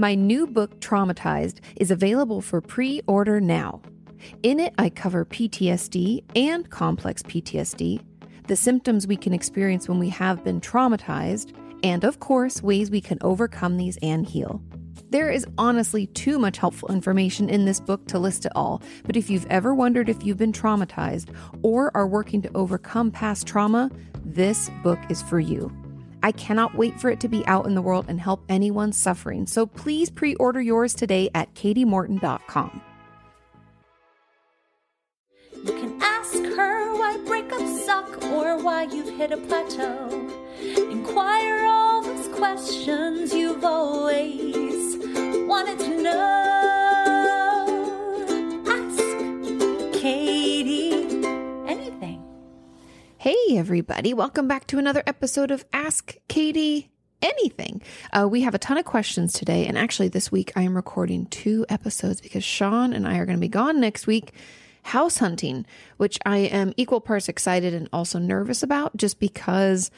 My new book, Traumatized, is available for pre order now. In it, I cover PTSD and complex PTSD, the symptoms we can experience when we have been traumatized, and of course, ways we can overcome these and heal. There is honestly too much helpful information in this book to list it all, but if you've ever wondered if you've been traumatized or are working to overcome past trauma, this book is for you. I cannot wait for it to be out in the world and help anyone suffering, so please pre order yours today at katimorton.com. You can ask her why breakups suck or why you've hit a plateau. Inquire all those questions you've always wanted to know. Ask Kati. Hey, everybody, welcome back to another episode of Ask Kati Anything. Uh, we have a ton of questions today, and actually, this week I am recording two episodes because Sean and I are going to be gone next week house hunting, which I am equal parts excited and also nervous about just because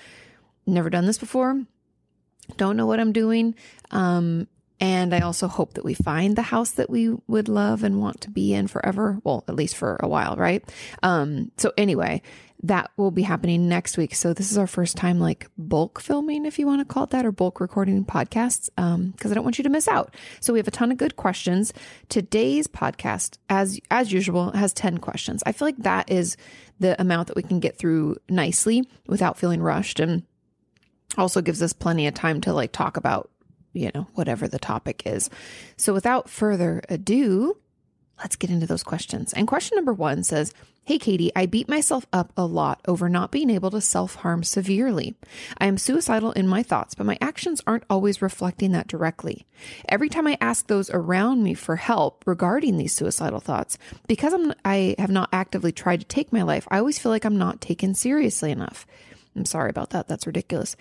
never done this before, don't know what I'm doing. Um, and I also hope that we find the house that we would love and want to be in forever. Well, at least for a while, right? Um, so anyway, that will be happening next week. So this is our first time like bulk filming, if you want to call it that, or bulk recording podcasts, um, because I don't want you to miss out. So we have a ton of good questions. Today's podcast, as as usual, has 10 questions. I feel like that is the amount that we can get through nicely without feeling rushed and also gives us plenty of time to like talk about you know, whatever the topic is. So without further ado, let's get into those questions. And question number one says, Hey, Kati, I beat myself up a lot over not being able to self harm severely. I am suicidal in my thoughts, but my actions aren't always reflecting that directly. Every time I ask those around me for help regarding these suicidal thoughts, because I'm, I have not actively tried to take my life, I always feel like I'm not taken seriously enough. I'm sorry about that. That's ridiculous.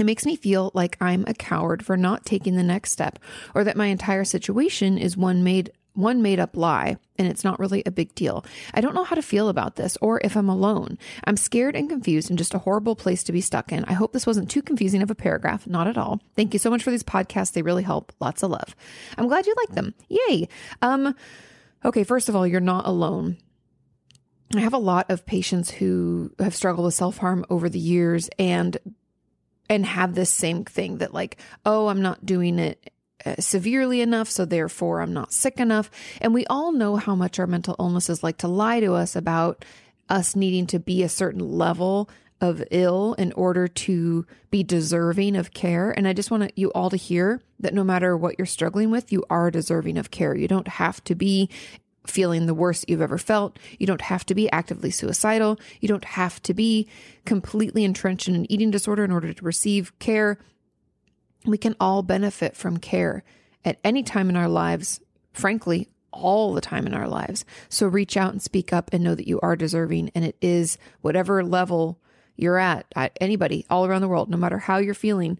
It makes me feel like I'm a coward for not taking the next step or that my entire situation is one made one made up lie and it's not really a big deal. I don't know how to feel about this or if I'm alone. I'm scared and confused and just a horrible place to be stuck in. I hope this wasn't too confusing of a paragraph. Not at all. Thank you so much for these podcasts. They really help. Lots of love. I'm glad you like them. Yay. Um okay, first of all, you're not alone. I have a lot of patients who have struggled with self-harm over the years and and have this same thing that like, oh, I'm not doing it Uh, severely enough, so therefore I'm not sick enough. And we all know how much our mental illnesses like to lie to us about us needing to be a certain level of ill in order to be deserving of care. And I just want you all to hear that no matter what you're struggling with, you are deserving of care. You don't have to be feeling the worst you've ever felt. You don't have to be actively suicidal. You don't have to be completely entrenched in an eating disorder in order to receive care. We can all benefit from care at any time in our lives, frankly, all the time in our lives. So reach out and speak up and know that you are deserving. And it is whatever level you're at, anybody all around the world, no matter how you're feeling,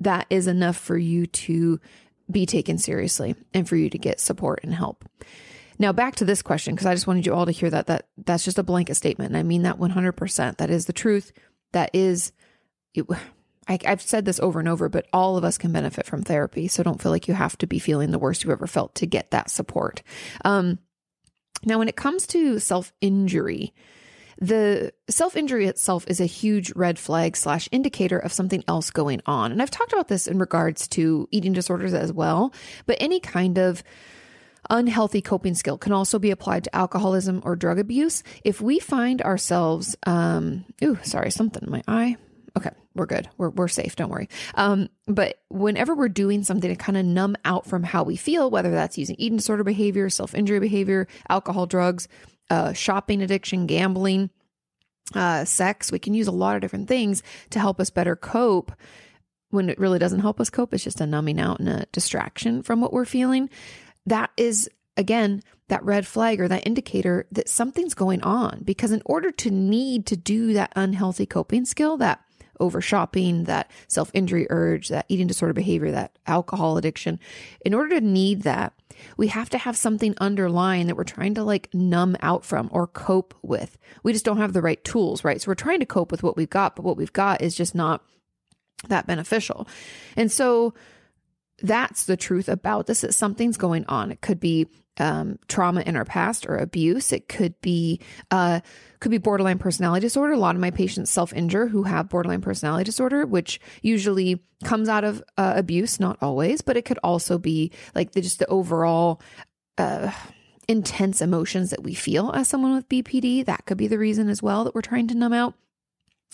that is enough for you to be taken seriously and for you to get support and help. Now back to this question because I just wanted you all to hear that that that's just a blanket statement and I mean that 100%. That is the truth. That is it, I, have said this over and over, but all of us can benefit from therapy. So don't feel like you have to be feeling the worst you've ever felt to get that support. Um, now, when it comes to self injury, the self injury itself is a huge red flag slash indicator of something else going on. And I've talked about this in regards to eating disorders as well, but any kind of unhealthy coping skill can also be applied to alcoholism or drug abuse. If we find ourselves, um, ooh, sorry, something in my eye. Okay, we're good. We're, we're safe. Don't worry. Um, but whenever we're doing something to kind of numb out from how we feel, whether that's using eating disorder behavior, self injury behavior, alcohol, drugs, uh, shopping addiction, gambling, uh, sex, we can use a lot of different things to help us better cope when it really doesn't help us cope, it's just a numbing out and a distraction from what we're feeling. That is, again, that red flag or that indicator that something's going on. Because in order to need to do that unhealthy coping skill, that over shopping, that self injury urge, that eating disorder behavior, that alcohol addiction, in order to need that, we have to have something underlying that we're trying to like numb out from or cope with. We just don't have the right tools, right? So we're trying to cope with what we've got, but what we've got is just not that beneficial. And so that's the truth about this that something's going on. It could be um, trauma in our past or abuse. It could be uh, could be borderline personality disorder. A lot of my patients self injure who have borderline personality disorder, which usually comes out of uh, abuse, not always, but it could also be like the, just the overall. Uh, intense emotions that we feel as someone with BPD. That could be the reason as well that we're trying to numb out.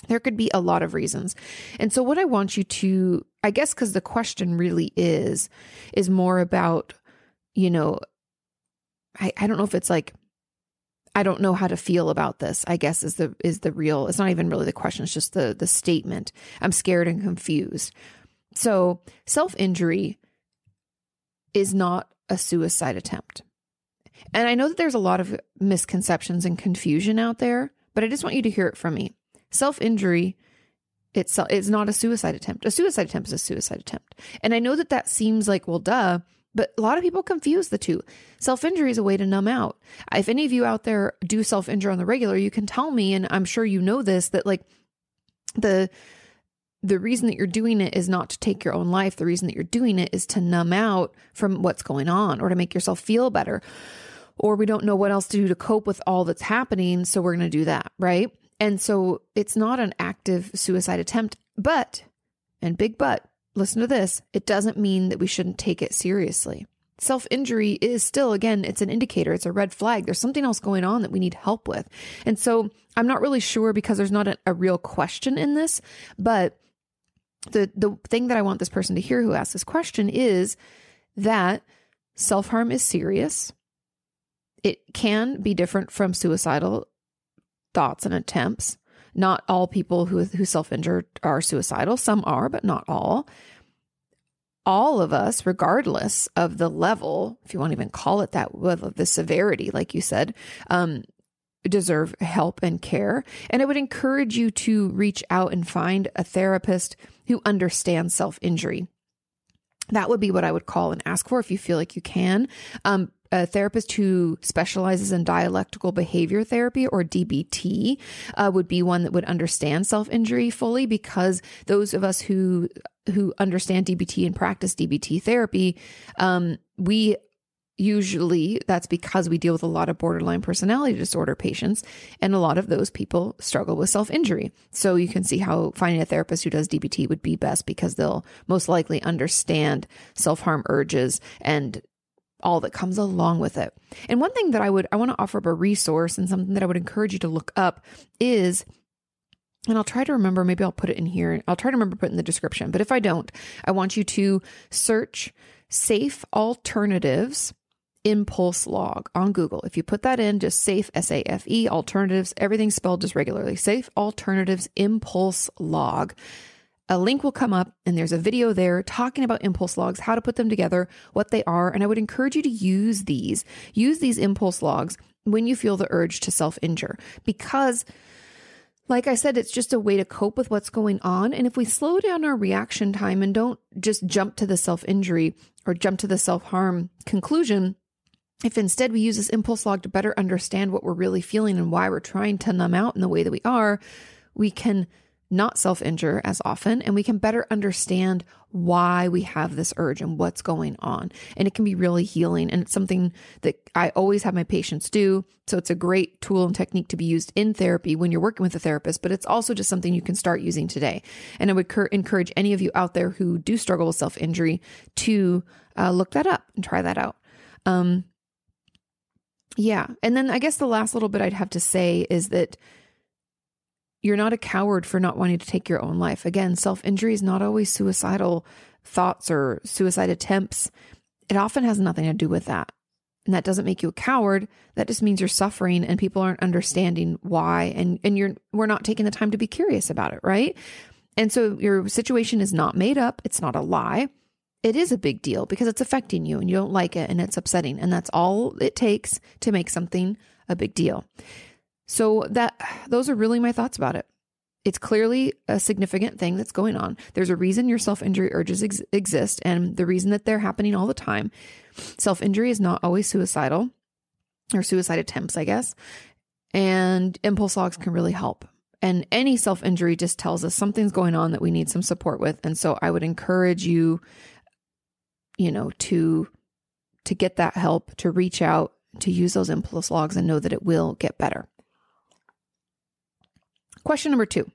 There could be a lot of reasons. And so, what I want you to, I guess, because the question really is, is more about, you know, I, I don't know if it's like, I don't know how to feel about this, I guess is the is the real it's not even really the question, it's just the the statement. I'm scared and confused. So self-injury is not a suicide attempt. And I know that there's a lot of misconceptions and confusion out there, but I just want you to hear it from me. Self injury it's it's not a suicide attempt. A suicide attempt is a suicide attempt. And I know that that seems like well duh, but a lot of people confuse the two. Self injury is a way to numb out. If any of you out there do self injure on the regular, you can tell me and I'm sure you know this that like the the reason that you're doing it is not to take your own life. The reason that you're doing it is to numb out from what's going on or to make yourself feel better. Or we don't know what else to do to cope with all that's happening, so we're going to do that, right? And so it's not an active suicide attempt, but, and big but, listen to this, it doesn't mean that we shouldn't take it seriously. Self injury is still, again, it's an indicator, it's a red flag. There's something else going on that we need help with. And so I'm not really sure because there's not a, a real question in this, but the, the thing that I want this person to hear who asked this question is that self harm is serious. It can be different from suicidal thoughts and attempts. Not all people who, who self injure are suicidal. Some are, but not all. All of us, regardless of the level, if you want to even call it that, of the severity, like you said, um, deserve help and care. And I would encourage you to reach out and find a therapist who understands self injury. That would be what I would call and ask for if you feel like you can. Um, a therapist who specializes in dialectical behavior therapy or DBT uh, would be one that would understand self injury fully because those of us who who understand DBT and practice DBT therapy, um, we usually that's because we deal with a lot of borderline personality disorder patients and a lot of those people struggle with self-injury. So you can see how finding a therapist who does dbt would be best because they'll most likely understand self-harm urges and all that comes along with it. And one thing that I would I want to offer up a resource and something that I would encourage you to look up is and I'll try to remember, maybe I'll put it in here. I'll try to remember put in the description. But if I don't, I want you to search safe alternatives impulse log on Google. If you put that in, just safe S A F E alternatives, everything spelled just regularly. Safe alternatives impulse log a link will come up and there's a video there talking about impulse logs, how to put them together, what they are. And I would encourage you to use these, use these impulse logs when you feel the urge to self injure because like I said, it's just a way to cope with what's going on. And if we slow down our reaction time and don't just jump to the self injury or jump to the self harm conclusion, if instead we use this impulse log to better understand what we're really feeling and why we're trying to numb out in the way that we are, we can not self injure as often, and we can better understand why we have this urge and what's going on. And it can be really healing. And it's something that I always have my patients do. So it's a great tool and technique to be used in therapy when you're working with a therapist, but it's also just something you can start using today. And I would cur- encourage any of you out there who do struggle with self injury to uh, look that up and try that out. Um, yeah. And then I guess the last little bit I'd have to say is that you're not a coward for not wanting to take your own life. Again, self injury is not always suicidal thoughts or suicide attempts. It often has nothing to do with that. And that doesn't make you a coward. That just means you're suffering and people aren't understanding why and and you're we're not taking the time to be curious about it, right? And so your situation is not made up, it's not a lie. It is a big deal because it's affecting you and you don't like it and it's upsetting. And that's all it takes to make something a big deal. So that those are really my thoughts about it. It's clearly a significant thing that's going on. There's a reason your self injury urges ex- exist and the reason that they're happening all the time. Self injury is not always suicidal or suicide attempts, I guess. And impulse logs can really help. And any self injury just tells us something's going on that we need some support with. And so I would encourage you, you know, to to get that help, to reach out, to use those impulse logs and know that it will get better. Question number two.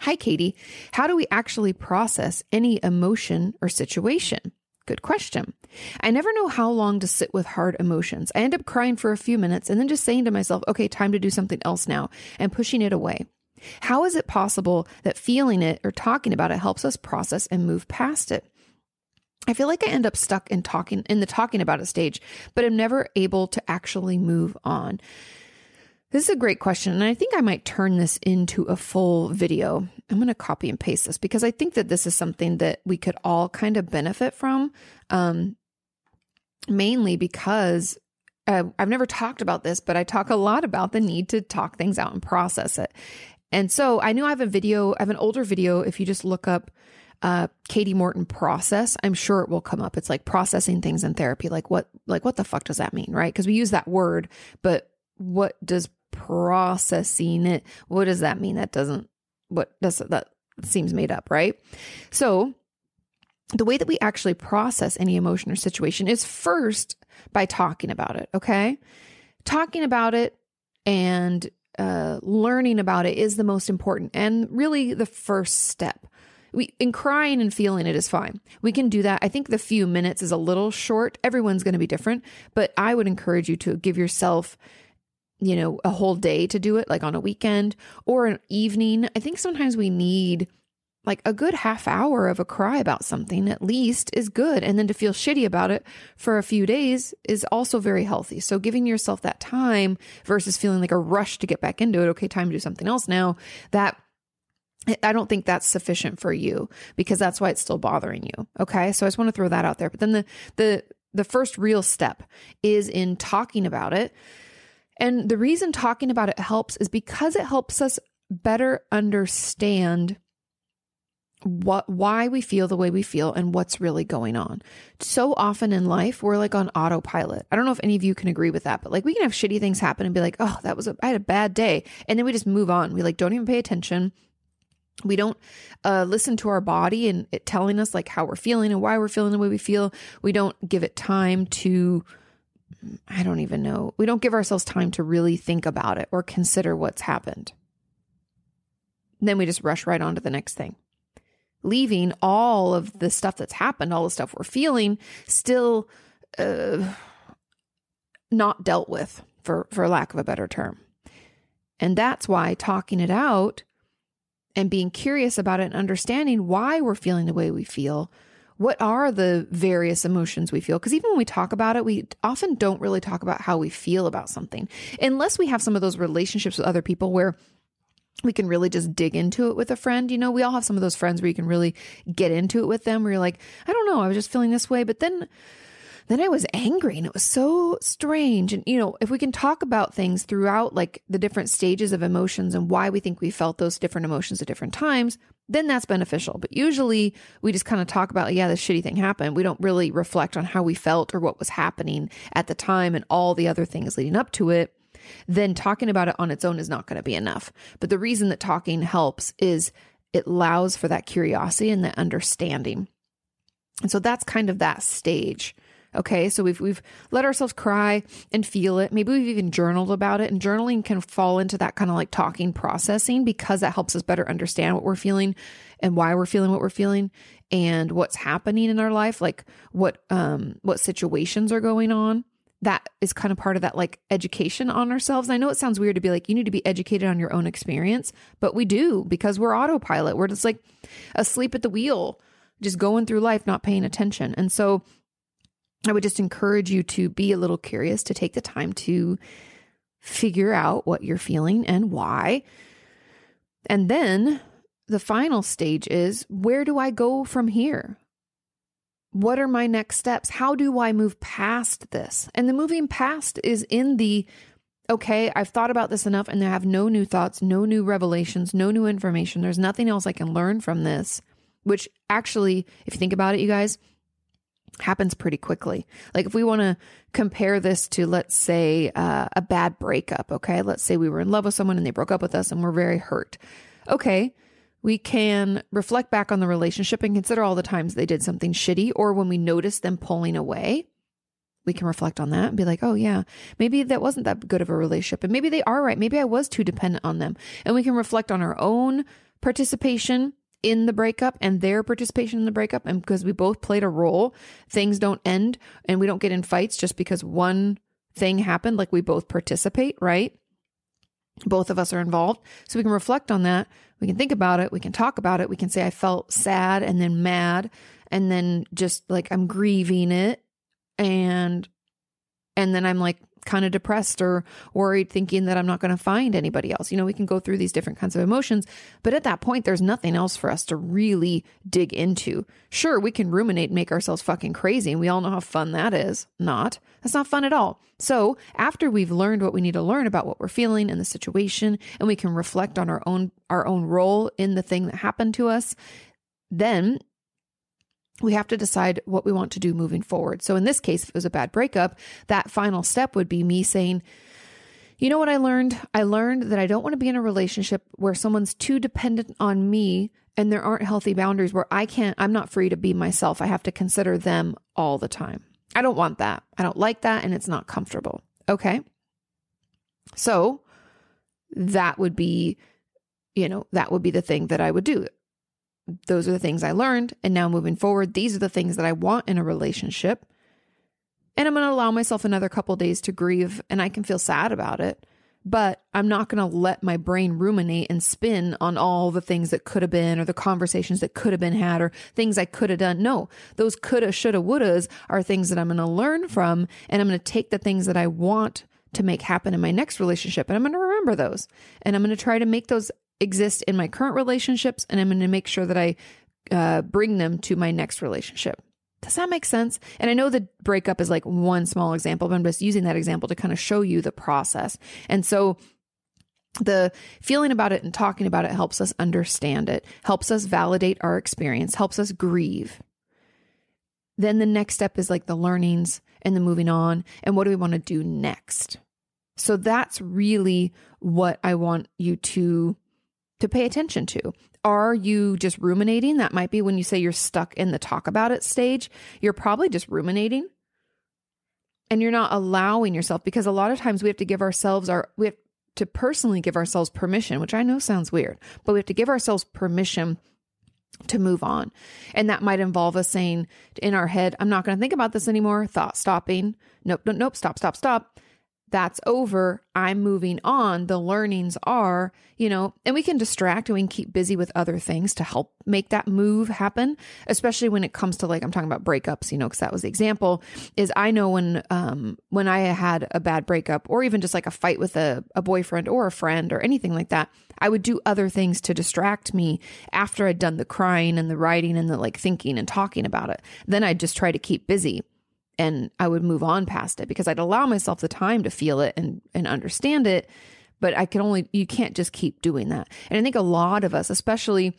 Hi, Kati. How do we actually process any emotion or situation? Good question. I never know how long to sit with hard emotions. I end up crying for a few minutes and then just saying to myself, okay, time to do something else now, and pushing it away. How is it possible that feeling it or talking about it helps us process and move past it? I feel like I end up stuck in talking in the talking about it stage, but I'm never able to actually move on. This is a great question, and I think I might turn this into a full video. I'm going to copy and paste this because I think that this is something that we could all kind of benefit from, um, mainly because uh, I've never talked about this, but I talk a lot about the need to talk things out and process it. And so I know I have a video, I have an older video. If you just look up uh, Kati Morton process, I'm sure it will come up. It's like processing things in therapy. Like what, like what the fuck does that mean, right? Because we use that word, but what does processing it. What does that mean? That doesn't, what does that seems made up, right? So, the way that we actually process any emotion or situation is first by talking about it, okay? Talking about it and uh, learning about it is the most important and really the first step. We in crying and feeling it is fine. We can do that. I think the few minutes is a little short. Everyone's going to be different, but I would encourage you to give yourself you know, a whole day to do it, like on a weekend or an evening. I think sometimes we need like a good half hour of a cry about something at least is good. And then to feel shitty about it for a few days is also very healthy. So giving yourself that time versus feeling like a rush to get back into it. Okay, time to do something else now. That I don't think that's sufficient for you because that's why it's still bothering you. Okay. So I just want to throw that out there. But then the, the, the first real step is in talking about it and the reason talking about it helps is because it helps us better understand what why we feel the way we feel and what's really going on. So often in life we're like on autopilot. I don't know if any of you can agree with that, but like we can have shitty things happen and be like, "Oh, that was a I had a bad day." And then we just move on. We like don't even pay attention. We don't uh, listen to our body and it telling us like how we're feeling and why we're feeling the way we feel. We don't give it time to I don't even know. We don't give ourselves time to really think about it or consider what's happened. Then we just rush right on to the next thing, leaving all of the stuff that's happened, all the stuff we're feeling, still uh, not dealt with, for, for lack of a better term. And that's why talking it out and being curious about it and understanding why we're feeling the way we feel what are the various emotions we feel? Because even when we talk about it, we often don't really talk about how we feel about something, unless we have some of those relationships with other people where we can really just dig into it with a friend. You know, we all have some of those friends where you can really get into it with them where you're like, I don't know, I was just feeling this way. But then then I was angry and it was so strange. And, you know, if we can talk about things throughout like the different stages of emotions and why we think we felt those different emotions at different times, then that's beneficial. But usually we just kind of talk about, yeah, this shitty thing happened. We don't really reflect on how we felt or what was happening at the time and all the other things leading up to it. Then talking about it on its own is not going to be enough. But the reason that talking helps is it allows for that curiosity and that understanding. And so that's kind of that stage Okay, so we've we've let ourselves cry and feel it. Maybe we've even journaled about it, and journaling can fall into that kind of like talking processing because that helps us better understand what we're feeling and why we're feeling what we're feeling and what's happening in our life, like what um what situations are going on. That is kind of part of that like education on ourselves. I know it sounds weird to be like you need to be educated on your own experience, but we do because we're autopilot. We're just like asleep at the wheel, just going through life not paying attention. And so I would just encourage you to be a little curious, to take the time to figure out what you're feeling and why. And then the final stage is where do I go from here? What are my next steps? How do I move past this? And the moving past is in the okay, I've thought about this enough and I have no new thoughts, no new revelations, no new information. There's nothing else I can learn from this, which actually, if you think about it, you guys, happens pretty quickly. Like if we want to compare this to, let's say, uh, a bad breakup, okay? Let's say we were in love with someone and they broke up with us and we're very hurt. Okay, we can reflect back on the relationship and consider all the times they did something shitty or when we notice them pulling away we can reflect on that and be like, oh, yeah, maybe that wasn't that good of a relationship. And maybe they are right. Maybe I was too dependent on them. And we can reflect on our own participation in the breakup and their participation in the breakup. And because we both played a role, things don't end and we don't get in fights just because one thing happened. Like we both participate, right? Both of us are involved. So we can reflect on that. We can think about it. We can talk about it. We can say, I felt sad and then mad and then just like I'm grieving it and and then I'm like kind of depressed or worried thinking that I'm not going to find anybody else. You know, we can go through these different kinds of emotions, but at that point there's nothing else for us to really dig into. Sure, we can ruminate and make ourselves fucking crazy and we all know how fun that is. Not. That's not fun at all. So, after we've learned what we need to learn about what we're feeling in the situation and we can reflect on our own our own role in the thing that happened to us, then we have to decide what we want to do moving forward. So in this case, if it was a bad breakup, that final step would be me saying, you know what I learned? I learned that I don't want to be in a relationship where someone's too dependent on me and there aren't healthy boundaries where I can't, I'm not free to be myself. I have to consider them all the time. I don't want that. I don't like that and it's not comfortable. Okay. So that would be, you know, that would be the thing that I would do those are the things I learned. And now moving forward, these are the things that I want in a relationship. And I'm going to allow myself another couple days to grieve and I can feel sad about it. But I'm not going to let my brain ruminate and spin on all the things that could have been or the conversations that could have been had or things I could have done. No, those coulda, shoulda, wouldas are things that I'm going to learn from. And I'm going to take the things that I want to make happen in my next relationship and I'm going to remember those. And I'm going to try to make those exist in my current relationships, and I'm going to make sure that I uh, bring them to my next relationship. Does that make sense? And I know the breakup is like one small example, but I'm just using that example to kind of show you the process. And so the feeling about it and talking about it helps us understand it, helps us validate our experience, helps us grieve. Then the next step is like the learnings and the moving on. And what do we want to do next? So that's really what I want you to to pay attention to. Are you just ruminating? That might be when you say you're stuck in the talk about it stage. You're probably just ruminating and you're not allowing yourself because a lot of times we have to give ourselves our, we have to personally give ourselves permission, which I know sounds weird, but we have to give ourselves permission to move on. And that might involve us saying in our head, I'm not going to think about this anymore. Thought stopping. Nope, nope, nope. Stop, stop, stop that's over. I'm moving on. The learnings are, you know, and we can distract and we can keep busy with other things to help make that move happen, especially when it comes to like, I'm talking about breakups, you know, because that was the example. Is I know when, um, when I had a bad breakup or even just like a fight with a, a boyfriend or a friend or anything like that, I would do other things to distract me after I'd done the crying and the writing and the like thinking and talking about it. Then I'd just try to keep busy and I would move on past it because I'd allow myself the time to feel it and and understand it but I can only you can't just keep doing that. And I think a lot of us especially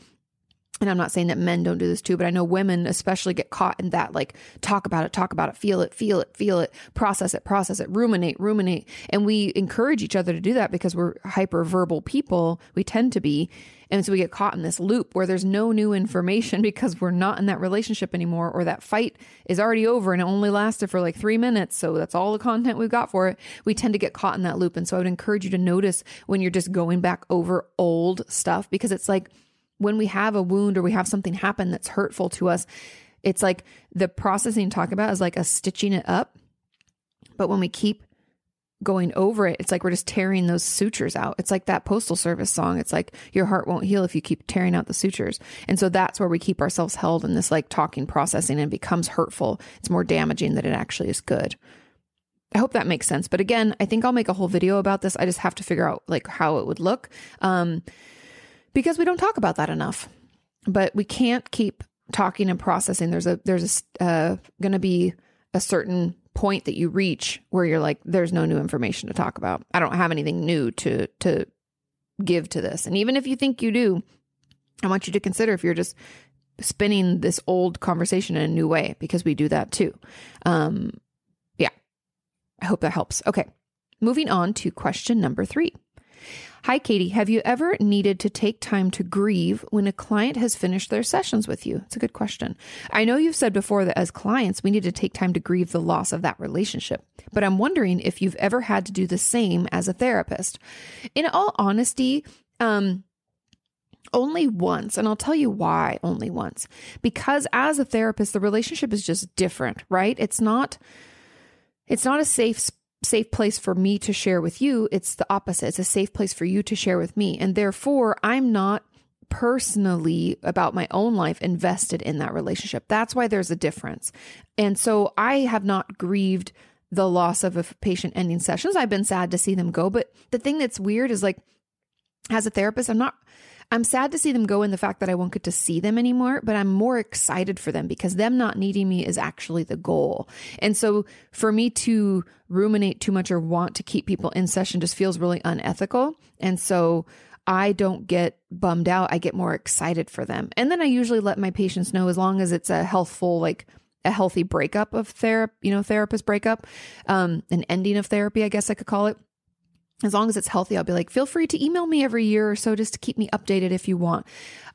and I'm not saying that men don't do this too, but I know women especially get caught in that like talk about it, talk about it, feel it, feel it, feel it, process it, process it, ruminate, ruminate. And we encourage each other to do that because we're hyper verbal people. We tend to be. And so we get caught in this loop where there's no new information because we're not in that relationship anymore or that fight is already over and it only lasted for like three minutes. So that's all the content we've got for it. We tend to get caught in that loop. And so I would encourage you to notice when you're just going back over old stuff because it's like, when we have a wound or we have something happen that's hurtful to us, it's like the processing talk about is like a stitching it up. But when we keep going over it, it's like we're just tearing those sutures out. It's like that postal service song. It's like your heart won't heal if you keep tearing out the sutures. And so that's where we keep ourselves held in this like talking processing and becomes hurtful. It's more damaging than it actually is good. I hope that makes sense. But again, I think I'll make a whole video about this. I just have to figure out like how it would look. Um, because we don't talk about that enough. But we can't keep talking and processing. There's a there's a uh, going to be a certain point that you reach where you're like, there's no new information to talk about. I don't have anything new to to give to this. And even if you think you do, I want you to consider if you're just spinning this old conversation in a new way because we do that too. Um, yeah, I hope that helps. Okay, moving on to question number three. Hi, Kati. Have you ever needed to take time to grieve when a client has finished their sessions with you? It's a good question. I know you've said before that as clients, we need to take time to grieve the loss of that relationship, but I'm wondering if you've ever had to do the same as a therapist. In all honesty, um, only once. And I'll tell you why only once. Because as a therapist, the relationship is just different, right? It's not, it's not a safe safe place for me to share with you. It's the opposite. It's a safe place for you to share with me. And therefore, I'm not personally about my own life invested in that relationship. That's why there's a difference. And so I have not grieved the loss of a patient ending sessions. I've been sad to see them go. But the thing that's weird is like, as a therapist, I'm not I'm sad to see them go in the fact that I won't get to see them anymore, but I'm more excited for them because them not needing me is actually the goal. And so for me to ruminate too much or want to keep people in session just feels really unethical. And so I don't get bummed out. I get more excited for them. And then I usually let my patients know as long as it's a healthful, like, a healthy breakup of therapy, you know, therapist breakup, um, an ending of therapy, I guess I could call it as long as it's healthy, I'll be like, feel free to email me every year or so just to keep me updated if you want.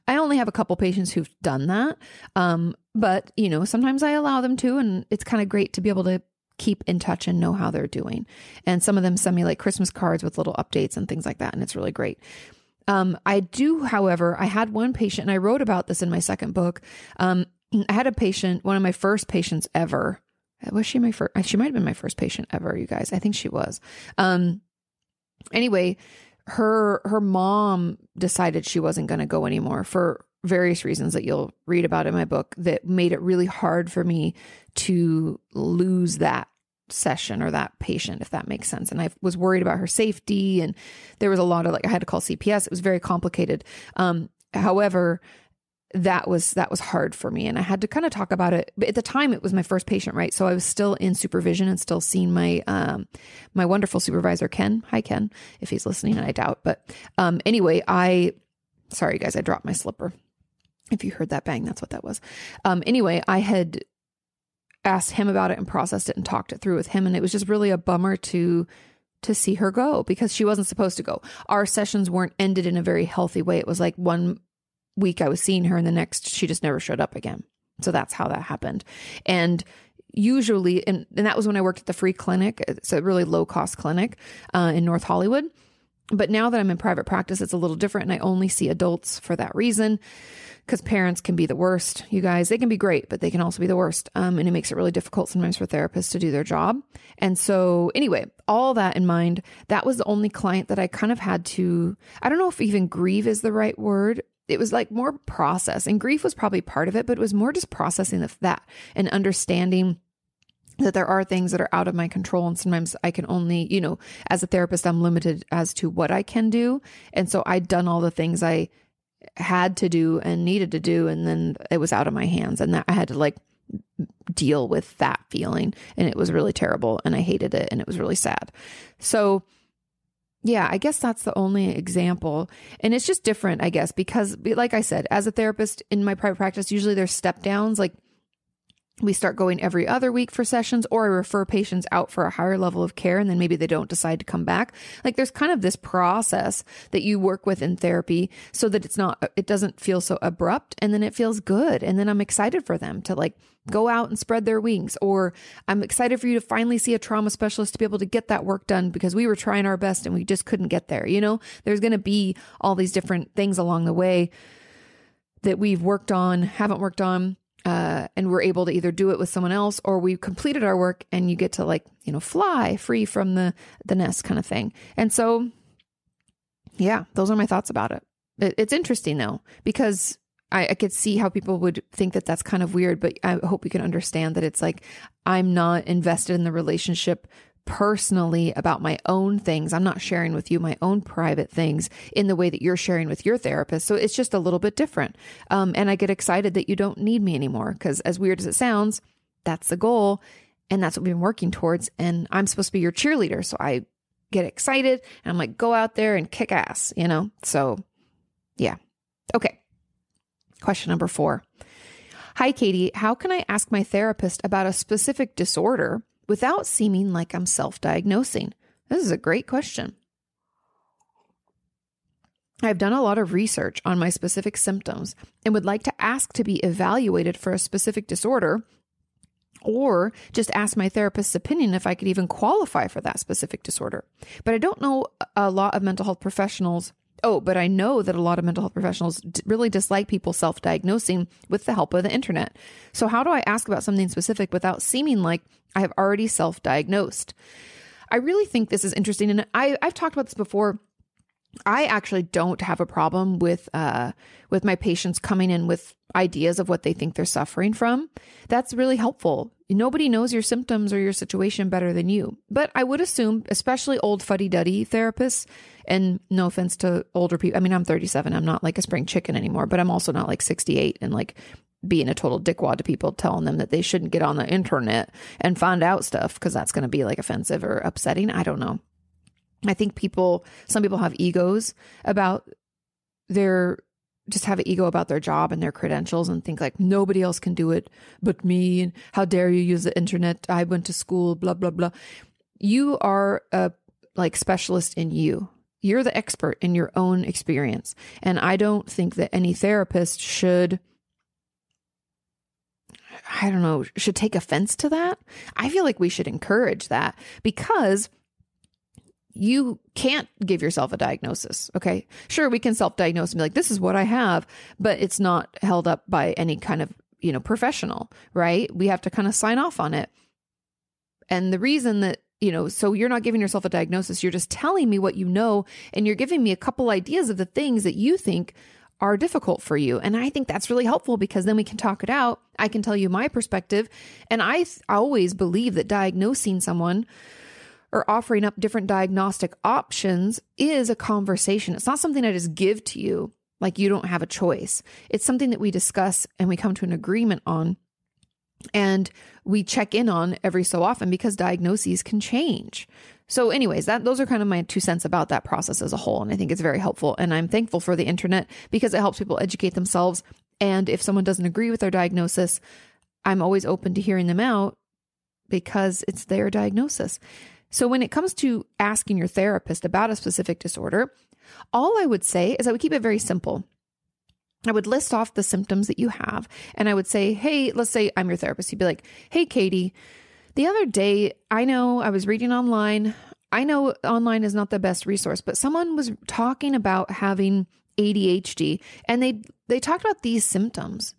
I only have a couple patients who've done that. Um, but you know, sometimes I allow them to, and it's kind of great to be able to keep in touch and know how they're doing. And some of them send me like Christmas cards with little updates and things like that. And it's really great. Um, I do, however, I had one patient, and I wrote about this in my second book. Um, I had a patient, one of my first patients ever. Was she my first? She might have been my first patient ever, you guys. I think she was. Um, anyway, her her mom decided she wasn't going to go anymore for various reasons that you'll read about in my book that made it really hard for me to lose that session or that patient if that makes sense. And i was worried about her safety and there was a lot of like i had to call cps it was very complicated. Um however that was that was hard for me and i had to kind of talk about it. But at the time it was my first patient right? So i was still in supervision and still seeing my um my wonderful supervisor ken. Hi ken if he's listening and i doubt but um anyway i sorry guys i dropped my slipper. If you heard that bang that's what that was. Um anyway i had asked him about it and processed it and talked it through with him and it was just really a bummer to to see her go because she wasn't supposed to go. Our sessions weren't ended in a very healthy way. It was like one week I was seeing her and the next she just never showed up again. So that's how that happened. And usually, and, and that was when I worked at the free clinic. It's a really low cost clinic uh, in North Hollywood. But now that I'm in private practice, it's a little different. And I only see adults for that reason because parents can be the worst. You guys, they can be great, but they can also be the worst. Um, and it makes it really difficult sometimes for therapists to do their job. And so, anyway, all that in mind, that was the only client that I kind of had to, I don't know if even grieve is the right word it was like more process and grief was probably part of it, but it was more just processing of that and understanding that there are things that are out of my control and sometimes I can only, you know, as a therapist I'm limited as to what I can do. And so I'd done all the things I had to do and needed to do and then it was out of my hands and that I had to like deal with that feeling and it was really terrible and I hated it and it was really sad. So yeah, I guess that's the only example. And it's just different, I guess, because like I said, as a therapist in my private practice, usually there's step downs. Like we start going every other week for sessions, or I refer patients out for a higher level of care, and then maybe they don't decide to come back. Like there's kind of this process that you work with in therapy so that it's not, it doesn't feel so abrupt, and then it feels good. And then I'm excited for them to like go out and spread their wings. Or I'm excited for you to finally see a trauma specialist to be able to get that work done because we were trying our best and we just couldn't get there. You know, there's going to be all these different things along the way that we've worked on, haven't worked on. Uh, and we're able to either do it with someone else or we completed our work and you get to like you know fly free from the the nest kind of thing. And so yeah those are my thoughts about it, it it's interesting though because I, I could see how people would think that that's kind of weird, but I hope you can understand that it's like I'm not invested in the relationship personally about my own things. I'm not sharing with you my own private things in the way that you're sharing with your therapist. So it's just a little bit different. Um, and I get excited that you don't need me anymore because, as weird as it sounds, that's the goal. And that's what we've been working towards. And I'm supposed to be your cheerleader. So I get excited and I'm like, go out there and kick ass, you know? So yeah. Okay. Question number four. Hi, Kati. How can I ask my therapist about a specific disorder without seeming like I'm self diagnosing? This is a great question. I've done a lot of research on my specific symptoms and would like to ask to be evaluated for a specific disorder or just ask my therapist's opinion if I could even qualify for that specific disorder. But I don't know a lot of mental health professionals Oh, but I know that a lot of mental health professionals really dislike people self diagnosing with the help of the internet. So, how do I ask about something specific without seeming like I have already self diagnosed? I really think this is interesting. And I, I've talked about this before. I actually don't have a problem with uh, with my patients coming in with ideas of what they think they're suffering from. That's really helpful. Nobody knows your symptoms or your situation better than you. But I would assume, especially old fuddy duddy therapists, and no offense to older people. I mean, I'm 37. I'm not like a spring chicken anymore, but I'm also not like 68 and like being a total dickwad to people, telling them that they shouldn't get on the internet and find out stuff because that's going to be like offensive or upsetting. I don't know. I think people, some people have egos about their just have an ego about their job and their credentials and think like nobody else can do it but me and how dare you use the internet i went to school blah blah blah you are a like specialist in you you're the expert in your own experience. And I don't think that any therapist should, I don't know, should take offense to that. I feel like we should encourage that because you can't give yourself a diagnosis. Okay. Sure, we can self diagnose and be like, this is what I have, but it's not held up by any kind of, you know, professional, right? We have to kind of sign off on it. And the reason that you know, so you're not giving yourself a diagnosis. You're just telling me what you know, and you're giving me a couple ideas of the things that you think are difficult for you. And I think that's really helpful because then we can talk it out. I can tell you my perspective. And I th- always believe that diagnosing someone or offering up different diagnostic options is a conversation. It's not something I just give to you like you don't have a choice. It's something that we discuss and we come to an agreement on and we check in on every so often because diagnoses can change. So, anyways, that those are kind of my two cents about that process as a whole, and I think it's very helpful. And I'm thankful for the internet because it helps people educate themselves. And if someone doesn't agree with their diagnosis, I'm always open to hearing them out because it's their diagnosis. So, when it comes to asking your therapist about a specific disorder, all I would say is I would keep it very simple. I would list off the symptoms that you have and I would say, Hey, let's say I'm your therapist. You'd be like, Hey, Kati, the other day, I know I was reading online. I know online is not the best resource, but someone was talking about having ADHD and they they talked about these symptoms.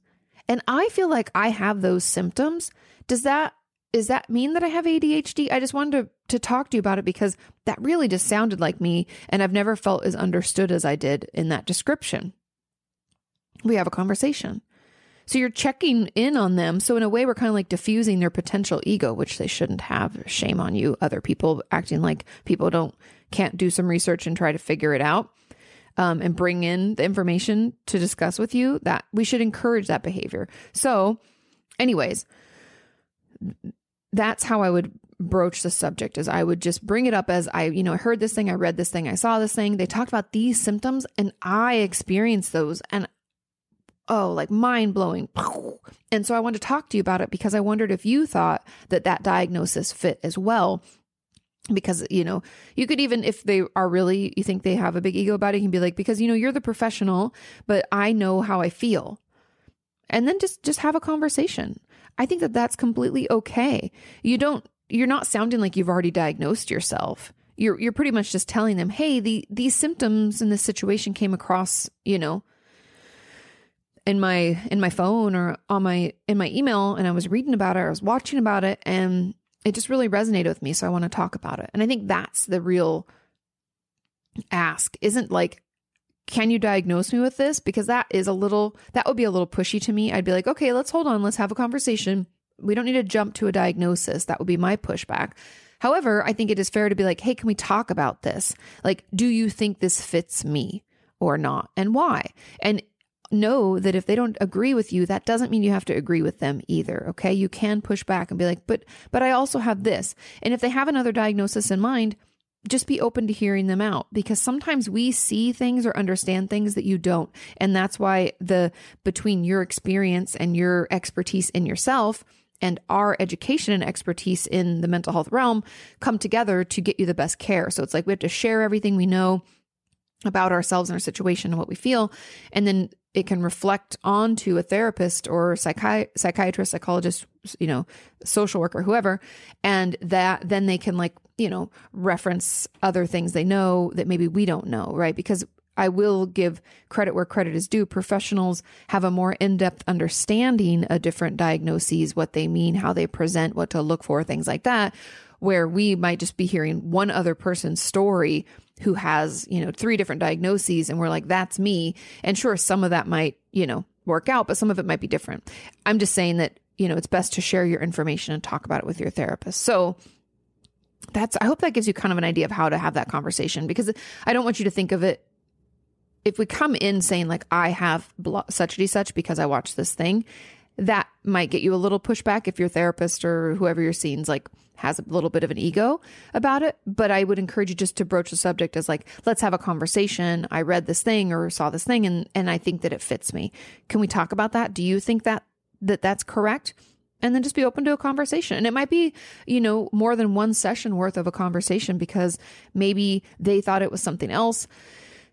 And I feel like I have those symptoms. Does that does that mean that I have ADHD? I just wanted to, to talk to you about it because that really just sounded like me and I've never felt as understood as I did in that description we have a conversation. So you're checking in on them. So in a way, we're kind of like diffusing their potential ego, which they shouldn't have. Shame on you, other people acting like people don't can't do some research and try to figure it out, um, and bring in the information to discuss with you. That we should encourage that behavior. So, anyways, that's how I would broach the subject. Is I would just bring it up as I, you know, I heard this thing, I read this thing, I saw this thing. They talked about these symptoms, and I experienced those, and oh, like mind blowing. And so I wanted to talk to you about it because I wondered if you thought that that diagnosis fit as well. Because, you know, you could even, if they are really, you think they have a big ego about it, you can be like, because, you know, you're the professional, but I know how I feel. And then just, just have a conversation. I think that that's completely okay. You don't, you're not sounding like you've already diagnosed yourself. You're, you're pretty much just telling them, hey, the, these symptoms in this situation came across, you know, in my in my phone or on my in my email and I was reading about it, I was watching about it and it just really resonated with me so I want to talk about it. And I think that's the real ask. Isn't like can you diagnose me with this because that is a little that would be a little pushy to me. I'd be like, "Okay, let's hold on, let's have a conversation." we don't need to jump to a diagnosis. That would be my pushback. However, I think it is fair to be like, hey, can we talk about this? Like, do you think this fits me or not? And why? And know that if they don't agree with you, that doesn't mean you have to agree with them either. Okay. You can push back and be like, but, but I also have this. And if they have another diagnosis in mind, just be open to hearing them out because sometimes we see things or understand things that you don't. And that's why the between your experience and your expertise in yourself and our education and expertise in the mental health realm come together to get you the best care. So it's like we have to share everything we know about ourselves and our situation and what we feel. And then it can reflect onto a therapist or psychi- psychiatrist, psychologist, you know, social worker, whoever. And that then they can like, you know, reference other things they know that maybe we don't know, right? Because I will give credit where credit is due. Professionals have a more in depth understanding of different diagnoses, what they mean, how they present, what to look for, things like that, where we might just be hearing one other person's story who has, you know, three different diagnoses and we're like, that's me. And sure, some of that might, you know, work out, but some of it might be different. I'm just saying that, you know, it's best to share your information and talk about it with your therapist. So, that's i hope that gives you kind of an idea of how to have that conversation because i don't want you to think of it if we come in saying like I have such and such because I watched this thing, that might get you a little pushback if your therapist or whoever you're seeing like has a little bit of an ego about it. But I would encourage you just to broach the subject as like, let's have a conversation. I read this thing or saw this thing and and I think that it fits me. Can we talk about that? Do you think that that that's correct? And then just be open to a conversation. And it might be, you know, more than one session worth of a conversation because maybe they thought it was something else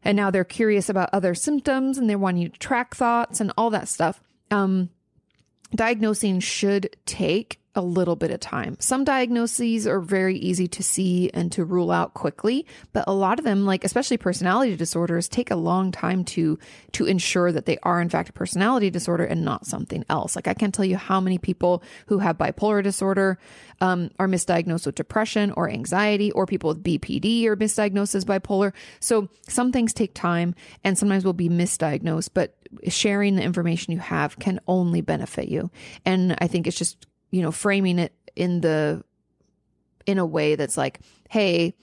and now they're curious about other symptoms and they're wanting you to track thoughts and all that stuff. Um, diagnosing should take a little bit of time. Some diagnoses are very easy to see and to rule out quickly, but a lot of them, like especially personality disorders, take a long time to to ensure that they are in fact a personality disorder and not something else. Like I can't tell you how many people who have bipolar disorder um, are misdiagnosed with depression or anxiety, or people with BPD are misdiagnosed as bipolar. So some things take time, and sometimes will be misdiagnosed, but sharing the information you have can only benefit you. And I think it's just you know, framing it in the in a way that's like, "Hey,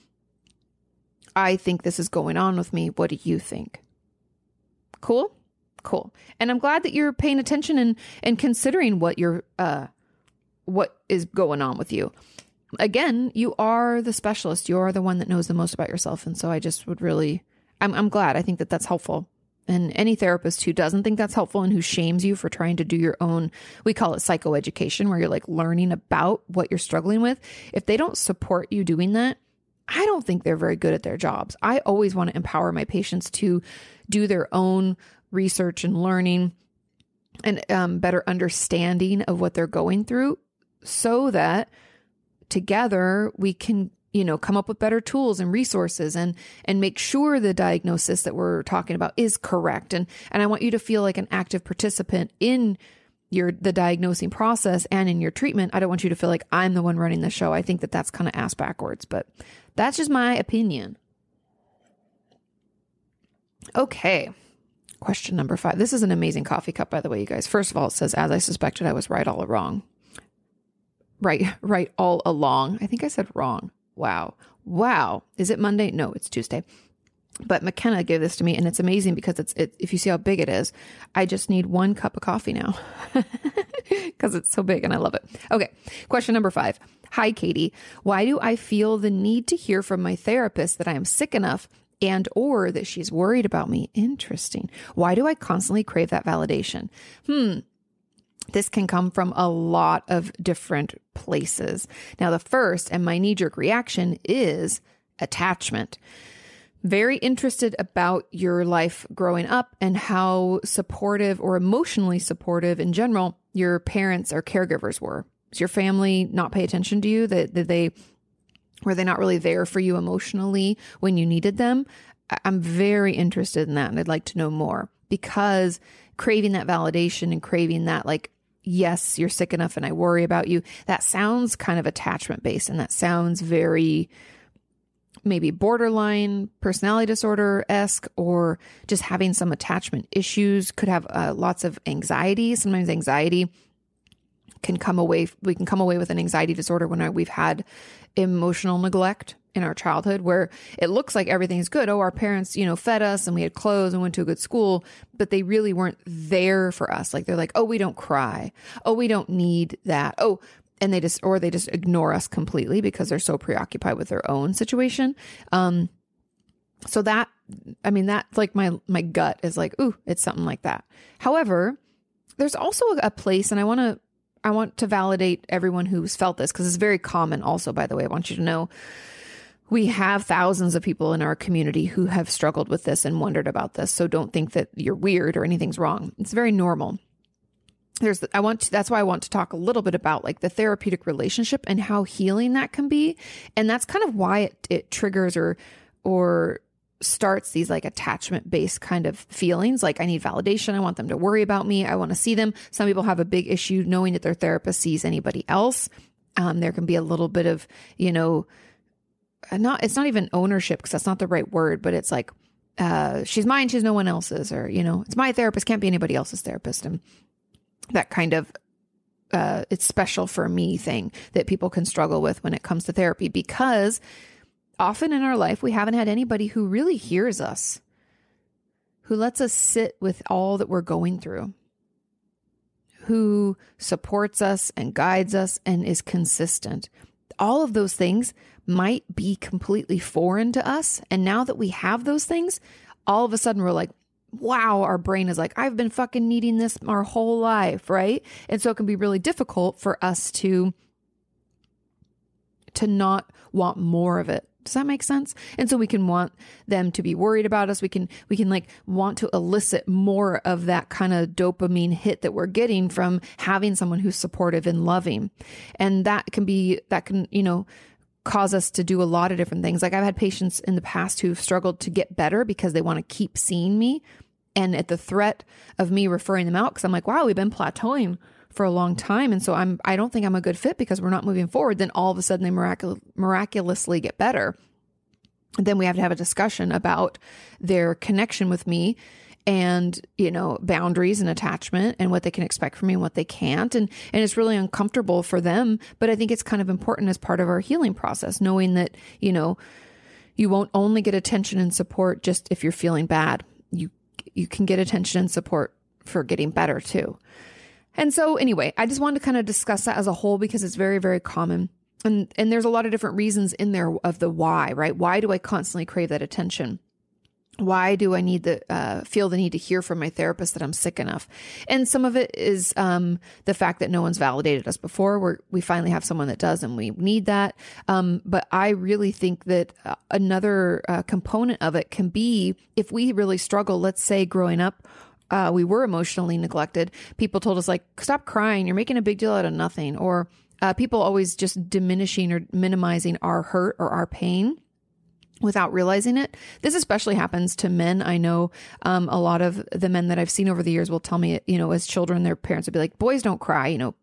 I think this is going on with me. What do you think?" Cool? Cool. And I'm glad that you're paying attention and and considering what you're uh what is going on with you. Again, you are the specialist. You are the one that knows the most about yourself, and so I just would really I'm I'm glad. I think that that's helpful. And any therapist who doesn't think that's helpful and who shames you for trying to do your own, we call it psychoeducation, where you're like learning about what you're struggling with. If they don't support you doing that, I don't think they're very good at their jobs. I always want to empower my patients to do their own research and learning and um, better understanding of what they're going through so that together we can you know come up with better tools and resources and and make sure the diagnosis that we're talking about is correct and and I want you to feel like an active participant in your the diagnosing process and in your treatment. I don't want you to feel like I'm the one running the show. I think that that's kind of ass backwards, but that's just my opinion. Okay. Question number 5. This is an amazing coffee cup by the way, you guys. First of all, it says as I suspected I was right all along. Right, right all along. I think I said wrong. Wow. Wow. Is it Monday? No, it's Tuesday. But McKenna gave this to me and it's amazing because it's it, if you see how big it is, I just need one cup of coffee now because it's so big and I love it. Okay. Question number 5. Hi Kati. Why do I feel the need to hear from my therapist that I am sick enough and or that she's worried about me? Interesting. Why do I constantly crave that validation? Hmm. This can come from a lot of different places. Now, the first and my knee jerk reaction is attachment. Very interested about your life growing up and how supportive or emotionally supportive in general your parents or caregivers were. Does your family not pay attention to you? That, that they were they not really there for you emotionally when you needed them? I'm very interested in that and I'd like to know more because craving that validation and craving that like yes, you're sick enough and I worry about you. That sounds kind of attachment based and that sounds very maybe borderline personality disorder esque or just having some attachment issues. Could have uh, lots of anxiety. Sometimes anxiety can come away we can come away with an anxiety disorder when we've had emotional neglect in our childhood where it looks like everything's good. Oh, our parents, you know, fed us and we had clothes and went to a good school, but they really weren't there for us. Like they're like, "Oh, we don't cry. Oh, we don't need that." Oh, and they just or they just ignore us completely because they're so preoccupied with their own situation. Um so that I mean that like my my gut is like, "Ooh, it's something like that." However, there's also a place and I want to I want to validate everyone who's felt this because it's very common also by the way. I want you to know we have thousands of people in our community who have struggled with this and wondered about this. So don't think that you're weird or anything's wrong. It's very normal. There's, I want to, that's why I want to talk a little bit about like the therapeutic relationship and how healing that can be. And that's kind of why it, it triggers or, or starts these like attachment based kind of feelings. Like I need validation. I want them to worry about me. I want to see them. Some people have a big issue knowing that their therapist sees anybody else. Um, there can be a little bit of, you know, not it's not even ownership because that's not the right word, but it's like uh, she's mine, she's no one else's, or you know, it's my therapist, can't be anybody else's therapist, and that kind of uh, it's special for me thing that people can struggle with when it comes to therapy because often in our life we haven't had anybody who really hears us, who lets us sit with all that we're going through, who supports us and guides us and is consistent. All of those things might be completely foreign to us. And now that we have those things, all of a sudden we're like, wow, our brain is like, I've been fucking needing this our whole life, right? And so it can be really difficult for us to to not want more of it. Does that make sense? And so we can want them to be worried about us. We can we can like want to elicit more of that kind of dopamine hit that we're getting from having someone who's supportive and loving. And that can be that can, you know, cause us to do a lot of different things. Like I've had patients in the past who've struggled to get better because they want to keep seeing me. And at the threat of me referring them out, because I'm like, wow, we've been plateauing for a long time. And so I'm, I don't think I'm a good fit because we're not moving forward. Then all of a sudden they mirac- miraculously get better. And then we have to have a discussion about their connection with me and you know boundaries and attachment and what they can expect from me and what they can't. And and it's really uncomfortable for them but i think it's kind of important as part of our healing process knowing that you know you won't only get attention and support just if you're feeling bad. You you can get attention and support for getting better too. And so anyway i just wanted to kind of discuss that as a whole because it's very very common. And and there's a lot of different reasons in there of the why right? Why do i constantly crave that attention why do I need the uh, feel the need to hear from my therapist that I'm sick enough? And some of it is um, the fact that no one's validated us before. we we finally have someone that does, and we need that. Um, but I really think that uh, another uh, component of it can be if we really struggle. Let's say growing up. Uh, we were emotionally neglected. People told us like, "Stop crying! You're making a big deal out of nothing." Or uh, people always just diminishing or minimizing our hurt or our pain without realizing it. This especially happens to men. I know um, a lot of the men that I've seen over the years will tell me, you know, as children, their parents would be like, boys don't cry, you know,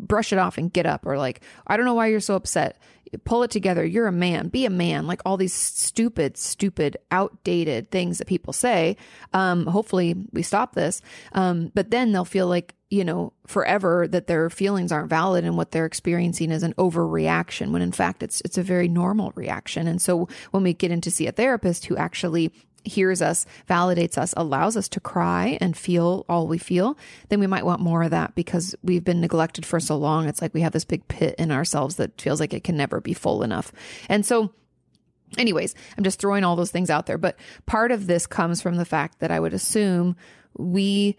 brush it off and get up. Or like, I don't know why you're so upset. Pull it together. You're a man. Be a man. Like all these stupid, stupid, outdated things that people say. Um, hopefully we stop this. Um, but then they'll feel like you know, forever that their feelings aren't valid and what they're experiencing is an overreaction when in fact it's it's a very normal reaction. And so when we get in to see a therapist who actually hears us, validates us, allows us to cry and feel all we feel, then we might want more of that because we've been neglected for so long. It's like we have this big pit in ourselves that feels like it can never be full enough. And so anyways, I'm just throwing all those things out there, but part of this comes from the fact that I would assume we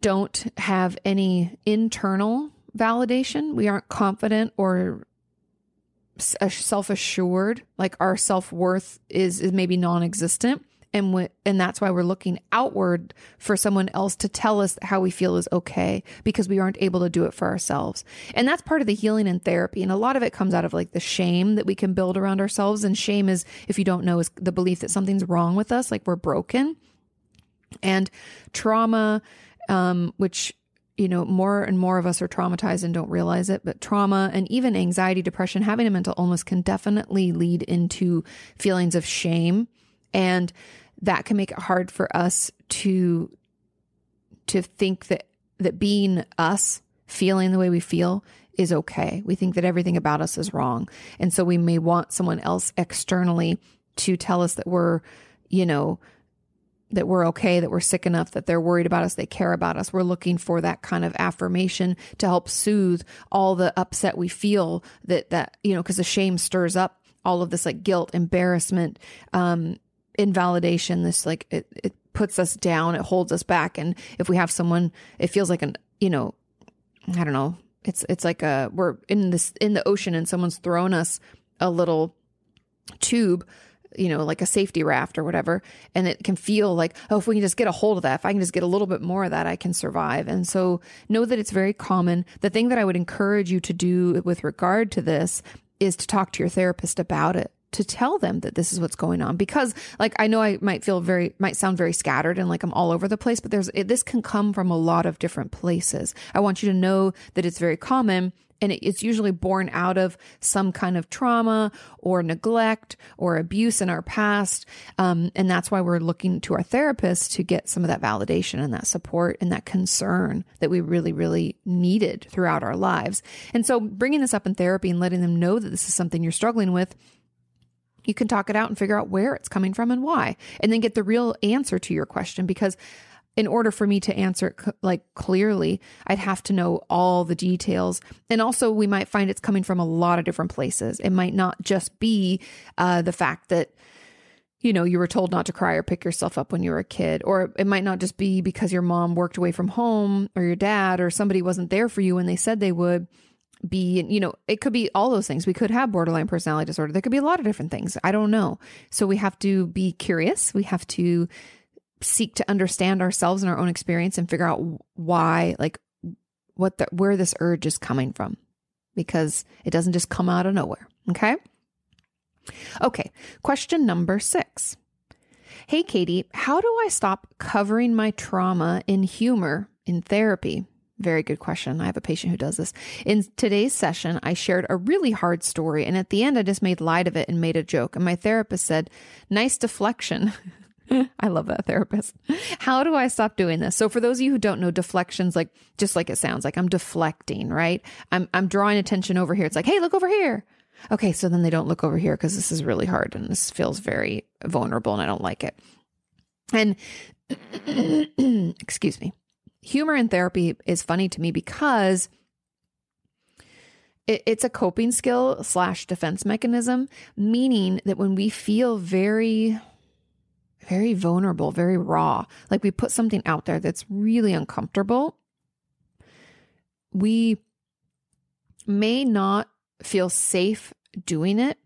don't have any internal validation. We aren't confident or self assured. Like our self worth is, is maybe non existent. And, w- and that's why we're looking outward for someone else to tell us how we feel is okay because we aren't able to do it for ourselves. And that's part of the healing and therapy. And a lot of it comes out of like the shame that we can build around ourselves. And shame is, if you don't know, is the belief that something's wrong with us, like we're broken. And trauma um, which you know, more and more of us are traumatized and don't realize it, but trauma and even anxiety, depression, having a mental illness can definitely lead into feelings of shame. And that can make it hard for us to, to think that, that being us feeling the way we feel is okay. We think that everything about us is wrong. And so we may want someone else externally to tell us that we're, you know, that we're okay, that we're sick enough, that they're worried about us, they care about us. We're looking for that kind of affirmation to help soothe all the upset we feel that that you know because the shame stirs up all of this like guilt, embarrassment, um, invalidation. This like it it puts us down, it holds us back, and if we have someone, it feels like an you know, I don't know. It's it's like a we're in this in the ocean and someone's thrown us a little tube you know, like a safety raft or whatever. And it can feel like, oh, if we can just get a hold of that, if I can just get a little bit more of that, I can survive. And so know that it's very common. The thing that I would encourage you to do with regard to this is to talk to your therapist about it to tell them that this is what's going on because like i know i might feel very might sound very scattered and like i'm all over the place but there's it, this can come from a lot of different places i want you to know that it's very common and it's usually born out of some kind of trauma or neglect or abuse in our past. Um, and that's why we're looking to our therapist to get some of that validation and that support and that concern that we really, really needed throughout our lives. And so bringing this up in therapy and letting them know that this is something you're struggling with you can talk it out and figure out where it's coming from and why, and then get the real answer to your question. Because in order for me to answer it like clearly, I'd have to know all the details. And also, we might find it's coming from a lot of different places. It might not just be uh, the fact that you know, you were told not to cry or pick yourself up when you were a kid. Or it might not just be because your mom worked away from home or your dad or somebody wasn't there for you when they said they would be, you know, it could be all those things. We could have borderline personality disorder. There could be a lot of different things. I don't know. So we have to be curious. We have to seek to understand ourselves and our own experience and figure out why, like, what the, where this urge is coming from, because it doesn't just come out of nowhere. Okay. Okay. Question number six. Hey, Kati, how do I stop covering my trauma in humor in therapy? Very good question. I have a patient who does this. In today's session, I shared a really hard story, and at the end, I just made light of it and made a joke. And my therapist said, Nice deflection. I love that therapist. How do I stop doing this? So for those of you who don't know, deflections like just like it sounds like I'm deflecting, right? I'm I'm drawing attention over here. It's like, "Hey, look over here." Okay, so then they don't look over here because this is really hard and this feels very vulnerable and I don't like it. And excuse me. Humor in therapy is funny to me because it, it's a coping skill slash defense mechanism, meaning that when we feel very very vulnerable, very raw. Like we put something out there that's really uncomfortable. We may not feel safe doing it.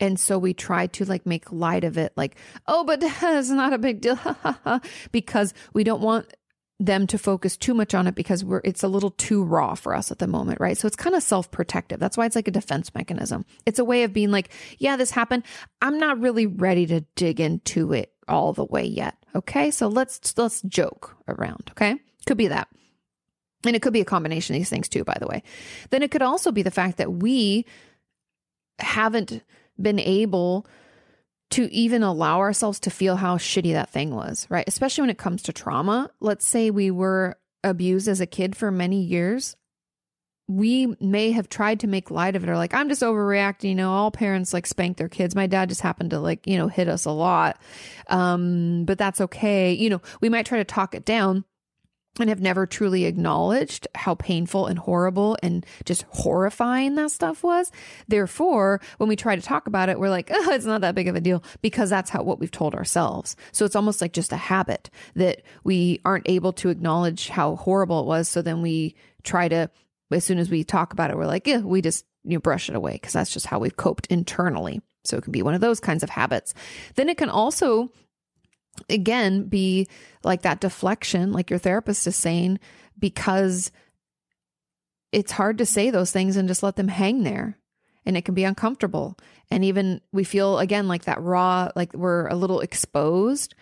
And so we try to like make light of it, like, oh, but it's not a big deal, because we don't want them to focus too much on it because we're it's a little too raw for us at the moment, right? So it's kind of self-protective. That's why it's like a defense mechanism. It's a way of being like, yeah, this happened. I'm not really ready to dig into it all the way yet. Okay? So let's let's joke around, okay? Could be that. And it could be a combination of these things too, by the way. Then it could also be the fact that we haven't been able to even allow ourselves to feel how shitty that thing was, right? Especially when it comes to trauma. Let's say we were abused as a kid for many years. We may have tried to make light of it or like, I'm just overreacting. You know, all parents like spank their kids. My dad just happened to like, you know, hit us a lot. Um, but that's okay. You know, we might try to talk it down and have never truly acknowledged how painful and horrible and just horrifying that stuff was. Therefore, when we try to talk about it, we're like, oh, it's not that big of a deal because that's how what we've told ourselves. So it's almost like just a habit that we aren't able to acknowledge how horrible it was. So then we try to, as soon as we talk about it, we're like, yeah, we just you know, brush it away because that's just how we've coped internally. So it can be one of those kinds of habits. Then it can also again be like that deflection like your therapist is saying because it's hard to say those things and just let them hang there. And it can be uncomfortable. And even we feel again like that raw like we're a little exposed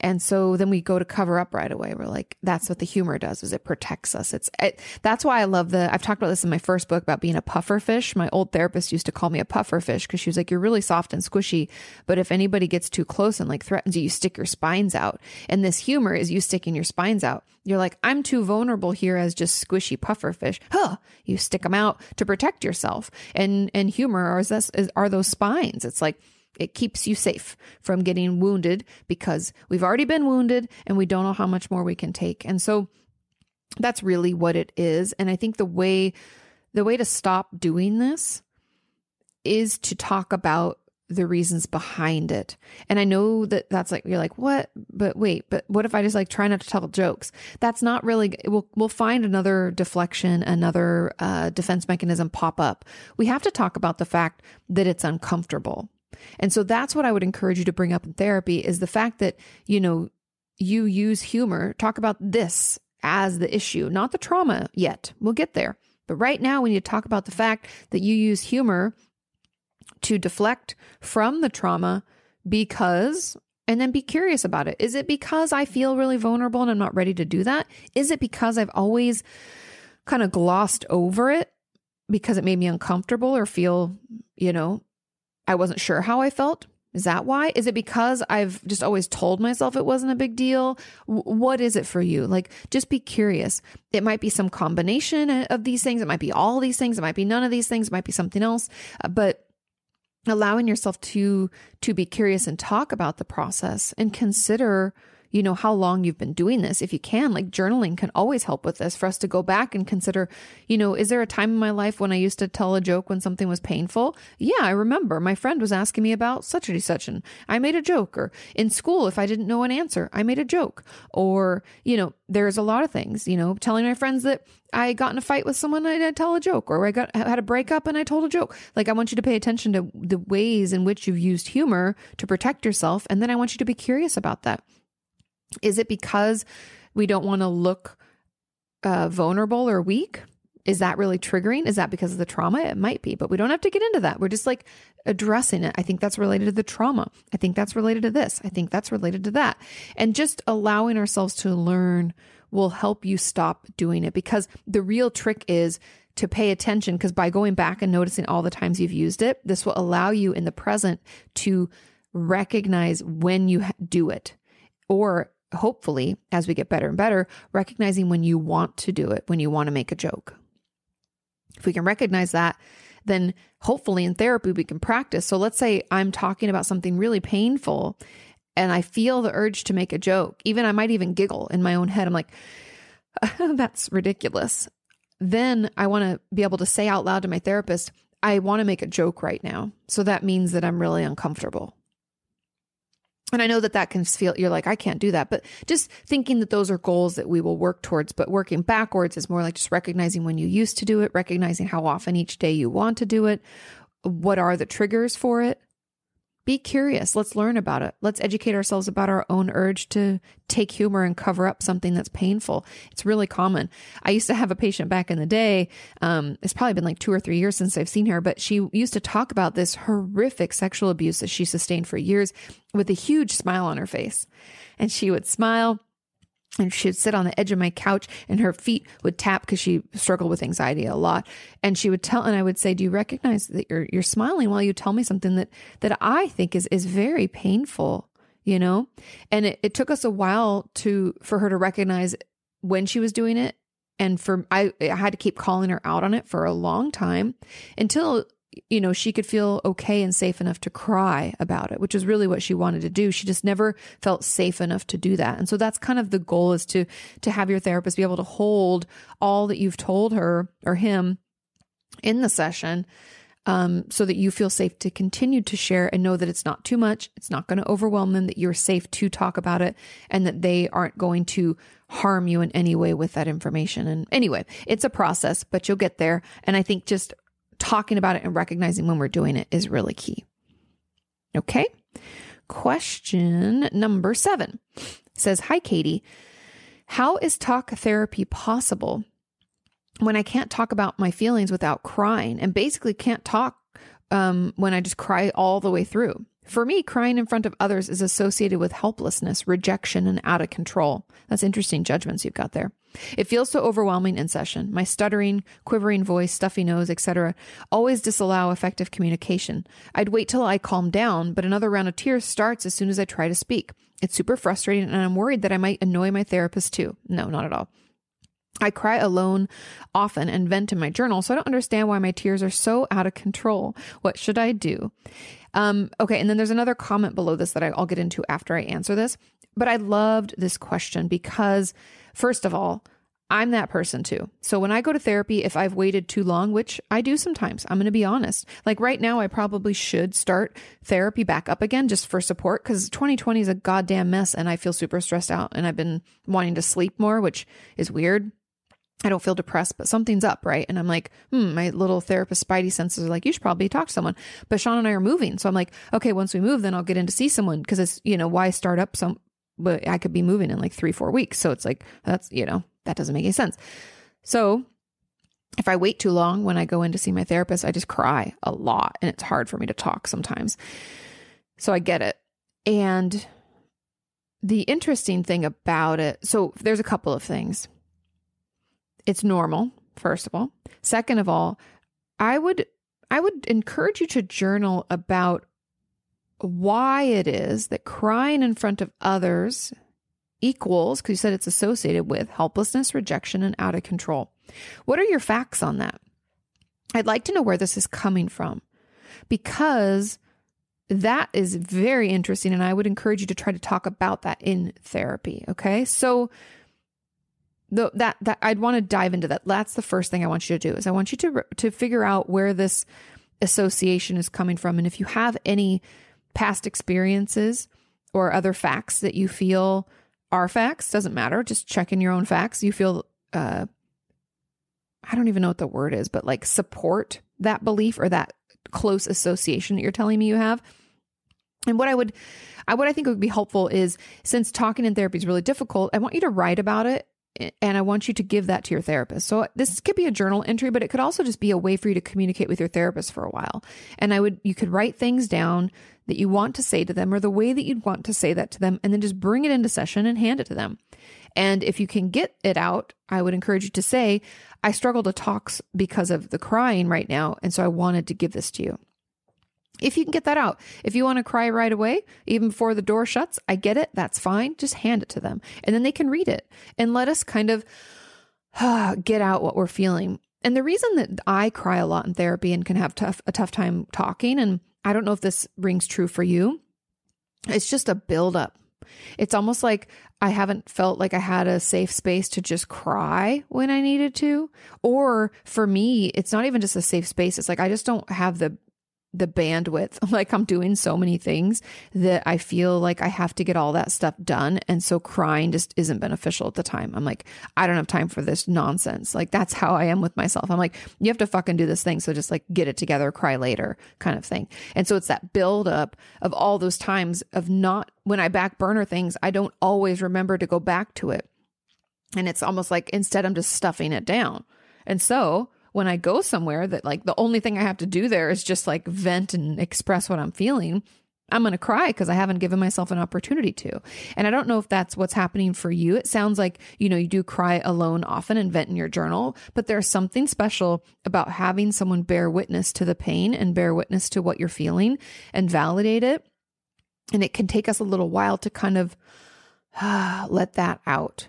And so then we go to cover up right away. We're like, that's what the humor does is it protects us. It's, it, that's why I love the, I've talked about this in my first book about being a puffer fish. My old therapist used to call me a puffer fish because she was like, you're really soft and squishy. But if anybody gets too close and like threatens you, you stick your spines out. And this humor is you sticking your spines out. You're like, I'm too vulnerable here as just squishy puffer fish. Huh. You stick them out to protect yourself. And, and humor are, is, are those spines. It's like, it keeps you safe from getting wounded because we've already been wounded and we don't know how much more we can take. And so that's really what it is. And I think the way the way to stop doing this is to talk about the reasons behind it. And I know that that's like you're like, "What? But wait, but what if I just like try not to tell jokes?" That's not really we'll we'll find another deflection, another uh, defense mechanism pop up. We have to talk about the fact that it's uncomfortable. And so that's what I would encourage you to bring up in therapy is the fact that, you know, you use humor, talk about this as the issue, not the trauma yet. We'll get there. But right now, we need to talk about the fact that you use humor to deflect from the trauma because, and then be curious about it. Is it because I feel really vulnerable and I'm not ready to do that? Is it because I've always kind of glossed over it because it made me uncomfortable or feel, you know, I wasn't sure how I felt. Is that why? Is it because I've just always told myself it wasn't a big deal? What is it for you? Like, just be curious. It might be some combination of these things. It might be all these things. It might be none of these things. It might be something else. Uh, but allowing yourself to to be curious and talk about the process and consider you know, how long you've been doing this. If you can, like journaling can always help with this for us to go back and consider, you know, is there a time in my life when I used to tell a joke when something was painful? Yeah, I remember my friend was asking me about such and such and I made a joke or in school, if I didn't know an answer, I made a joke or, you know, there's a lot of things, you know, telling my friends that I got in a fight with someone and I tell a joke or I got had a breakup and I told a joke. Like I want you to pay attention to the ways in which you've used humor to protect yourself and then I want you to be curious about that. Is it because we don't want to look uh, vulnerable or weak? Is that really triggering? Is that because of the trauma? It might be, but we don't have to get into that. We're just like addressing it. I think that's related to the trauma. I think that's related to this. I think that's related to that. And just allowing ourselves to learn will help you stop doing it because the real trick is to pay attention because by going back and noticing all the times you've used it, this will allow you in the present to recognize when you do it or hopefully, as we get better and better, recognizing when you want to do it, when you want to make a joke. If we can recognize that, then hopefully in therapy we can practice. So let's say I'm talking about something really painful and I feel the urge to make a joke. Even I might even giggle in my own head. I'm like, that's ridiculous. Then I want to be able to say out loud to my therapist, I want to make a joke right now. So that means that I'm really uncomfortable. And I know that that can feel, you're like, I can't do that. But just thinking that those are goals that we will work towards, but working backwards is more like just recognizing when you used to do it, recognizing how often each day you want to do it. What are the triggers for it? Be curious. Let's learn about it. Let's educate ourselves about our own urge to take humor and cover up something that's painful. It's really common. I used to have a patient back in the day. Um, it's probably been like two or three years since I've seen her, but she used to talk about this horrific sexual abuse that she sustained for years with a huge smile on her face. And she would smile and she'd sit on the edge of my couch and her feet would tap because she struggled with anxiety a lot. And she would tell and i would say do you recognize that you're you're smiling while you tell me something that that i think is is very painful you know? And it, it took us a while to for her to recognize when she was doing it. And for I, I had to keep calling her out on it for a long time until you know, she could feel okay and safe enough to cry about it, which is really what she wanted to do. She just never felt safe enough to do that. And so that's kind of the goal is to to have your therapist be able to hold all that you've told her or him in the session um, so that you feel safe to continue to share and know that it's not too much. It's not going to overwhelm them, that you're safe to talk about it, and that they aren't going to harm you in any way with that information. And anyway, it's a process, but you'll get there. And I think just talking about it and recognizing when we're doing it is really key. Okay. Question number seven says Hi, Kati. How is talk therapy possible when I can't talk about my feelings without crying and basically can't talk um, when I just cry all the way through? For me, crying in front of others is associated with helplessness, rejection, and out of control. That's interesting judgments you've got there. It feels so overwhelming in session. My stuttering, quivering voice, stuffy nose, etc., always disallow effective communication. I'd wait till I calm down, but another round of tears starts as soon as I try to speak. It's super frustrating, and I'm worried that I might annoy my therapist too. No, not at all. I cry alone often and vent in my journal, so I don't understand why my tears are so out of control. What should I do? Um, okay, and then there's another comment below this that I'll get into after I answer this. But I loved this question because, first of all, I'm that person too. So when I go to therapy, if I've waited too long, which I do sometimes, I'm going to be honest. Like right now, I probably should start therapy back up again just for support because 2020 is a goddamn mess and I feel super stressed out and I've been wanting to sleep more, which is weird. I don't feel depressed, but something's up, right? And I'm like, hmm, my little therapist spidey senses are like, you should probably talk to someone. But Sean and I are moving. So I'm like, okay, once we move, then I'll get in to see someone because it's, you know, why start up some, but I could be moving in like three, four weeks. So it's like, that's, you know, that doesn't make any sense. So if I wait too long when I go in to see my therapist, I just cry a lot and it's hard for me to talk sometimes. So I get it. And the interesting thing about it, so there's a couple of things it's normal, first of all. Second of all, I would I would encourage you to journal about why it is that crying in front of others equals, because you said it's associated with helplessness, rejection, and out of control. What are your facts on that? I'd like to know where this is coming from because that is very interesting. And I would encourage you to try to talk about that in therapy. Okay. So, the, that that I'd want to dive into that. That's the first thing I want you to do is I want you to to figure out where this association is coming from. And if you have any past experiences or other facts that you feel are facts doesn't matter. Just check in your own facts. You feel uh I don't even know what the word is but like support that belief or that close association that you're telling me you have. And what I would I what I think would be helpful is since talking in therapy is really difficult I want you to write about it and I want you to give that to your therapist. So this could be a journal entry, but it could also just be a way for you to communicate with your therapist for a while. And I would, you could write things down that you want to say to them or the way that you'd want to say that to them, and then just bring it into session and hand it to them. And if you can get it out, I would encourage you to say, I struggle to talk because of the crying right now. And so I wanted to give this to you. If you can get that out, if you want to cry right away, even before the door shuts, I get it. That's fine. Just hand it to them and then they can read it and let us kind of uh, get out what we're feeling. And the reason that I cry a lot in therapy and can have tough, a tough time talking, and I don't know if this rings true for you, it's just a buildup. It's almost like I haven't felt like I had a safe space to just cry when I needed to. Or for me, it's not even just a safe space. It's like I just don't have the the bandwidth. Like I'm doing so many things that I feel like I have to get all that stuff done. And so crying just isn't beneficial at the time. I'm like, I don't have time for this nonsense. Like that's how I am with myself. I'm like, you have to fucking do this thing. So just like get it together, cry later kind of thing. And so it's that buildup of all those times of not when I back burner things, I don't always remember to go back to it. And it's almost like instead I'm just stuffing it down. And so when I go somewhere that like the only thing I have to do there is just like vent and express what I'm feeling, I'm going to cry because I haven't given myself an opportunity to. And I don't know if that's what's happening for you. It sounds like, you know, you do cry alone often and vent in your journal, but there's something special about having someone bear witness to the pain and bear witness to what you're feeling and validate it. And it can take us a little while to kind of uh, let that out.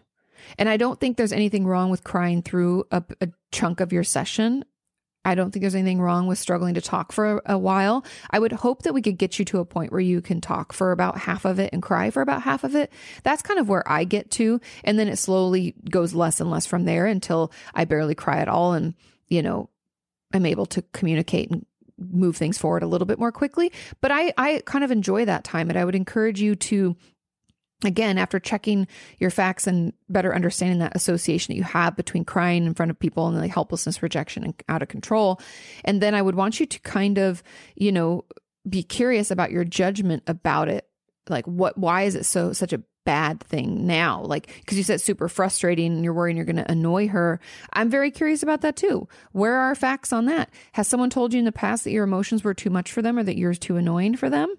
And I don't think there's anything wrong with crying through a, a chunk of your session. I don't think there's anything wrong with struggling to talk for a, a, while. I would hope that we could get you to a point where you can talk for about half of it and cry for about half of it. That's kind of where I get to. And then it slowly goes less and less from there until I barely cry at all. And, you know, I'm able to communicate and move things forward a little bit more quickly. But I, I kind of enjoy that time. And I would encourage you to again, after checking your facts and better understanding that association that you have between crying in front of people and like helplessness, rejection, and out of control. And then I would want you to kind of, you know, be curious about your judgment about it. Like, what, why is it so, such a bad thing now? Like, because you said super frustrating and you're worrying you're going to annoy her. I'm very curious about that too. Where are facts on that? Has someone told you in the past that your emotions were too much for them or that you're too annoying for them?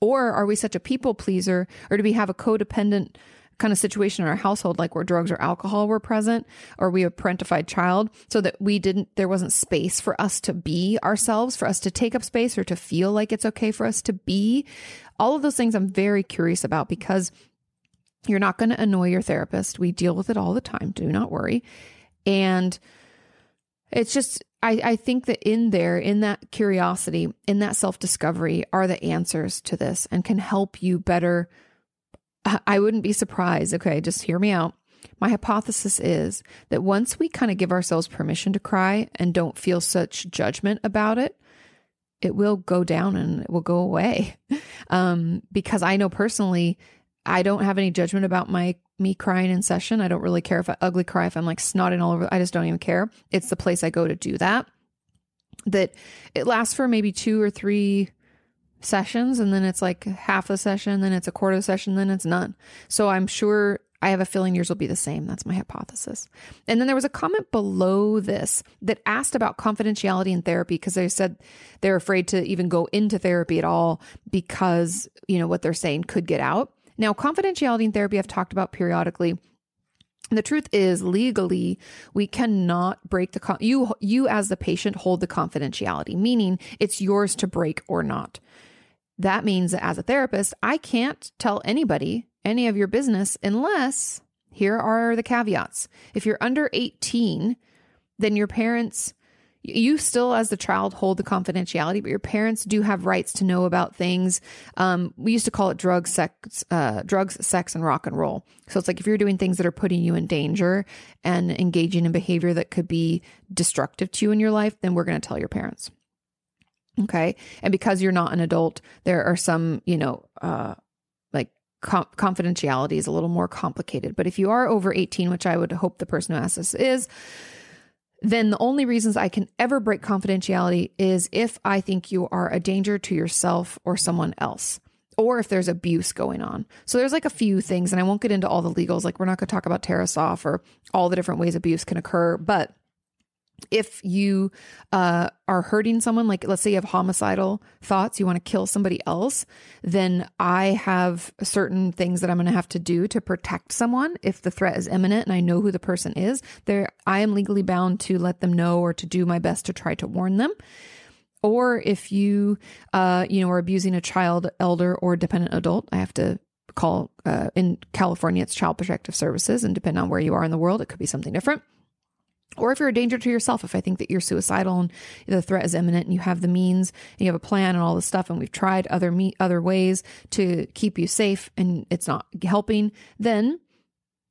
Or are we such a people pleaser, or do we have a codependent kind of situation in our household, like where drugs or alcohol were present, or we a parentified child, so that we didn't, there wasn't space for us to be ourselves, for us to take up space or to feel like it's okay for us to be. All of those things I'm very curious about because you're not going to annoy your therapist. We deal with it all the time. Do not worry. And it's just, I, I think that in there, in that curiosity, in that self discovery, are the answers to this and can help you better. I wouldn't be surprised. Okay, just hear me out. My hypothesis is that once we kind of give ourselves permission to cry and don't feel such judgment about it, it will go down and it will go away. Um, because I know personally, I don't have any judgment about my me crying in session. I don't really care if I ugly cry, if I'm like snotting all over. I just don't even care. It's the place I go to do that. That it lasts for maybe two or three sessions, and then it's like half a session, then it's a quarter of a session, then it's none. So I'm sure I have a feeling yours will be the same. That's my hypothesis. And then there was a comment below this that asked about confidentiality in therapy because they said they're afraid to even go into therapy at all because, you know, what they're saying could get out. Now, confidentiality in therapy, I've talked about periodically. The truth is, legally, we cannot break the con- you. You as the patient hold the confidentiality, meaning it's yours to break or not. That means that as a therapist, I can't tell anybody any of your business unless here are the caveats. If you're under 18, then your parents you still as the child hold the confidentiality but your parents do have rights to know about things. Um, we used to call it drugs sex uh, drugs sex and rock and roll. So it's like if you're doing things that are putting you in danger and engaging in behavior that could be destructive to you in your life then we're going to tell your parents. Okay? And because you're not an adult there are some you know uh, like confidentiality is a little more complicated. But if you are over 18 which i would hope the person who asked this is then the only reasons I can ever break confidentiality is if I think you are a danger to yourself or someone else, or if there's abuse going on. So there's like a few things, and I won't get into all the legals. Like, we're not going to talk about Tarasoff or all the different ways abuse can occur, but if you uh, are hurting someone, like let's say you have homicidal thoughts, you want to kill somebody else, then I have certain things that I'm going to have to do to protect someone if the threat is imminent and I know who the person is. There, I am legally bound to let them know or to do my best to try to warn them. Or if you, uh, you know, are abusing a child, elder, or dependent adult, I have to call. Uh, in California, it's Child Protective Services, and depending on where you are in the world, it could be something different or if you're a danger to yourself, if I think that you're suicidal and the threat is imminent and you have the means and you have a plan and all this stuff, and we've tried other me other ways to keep you safe and it's not helping, then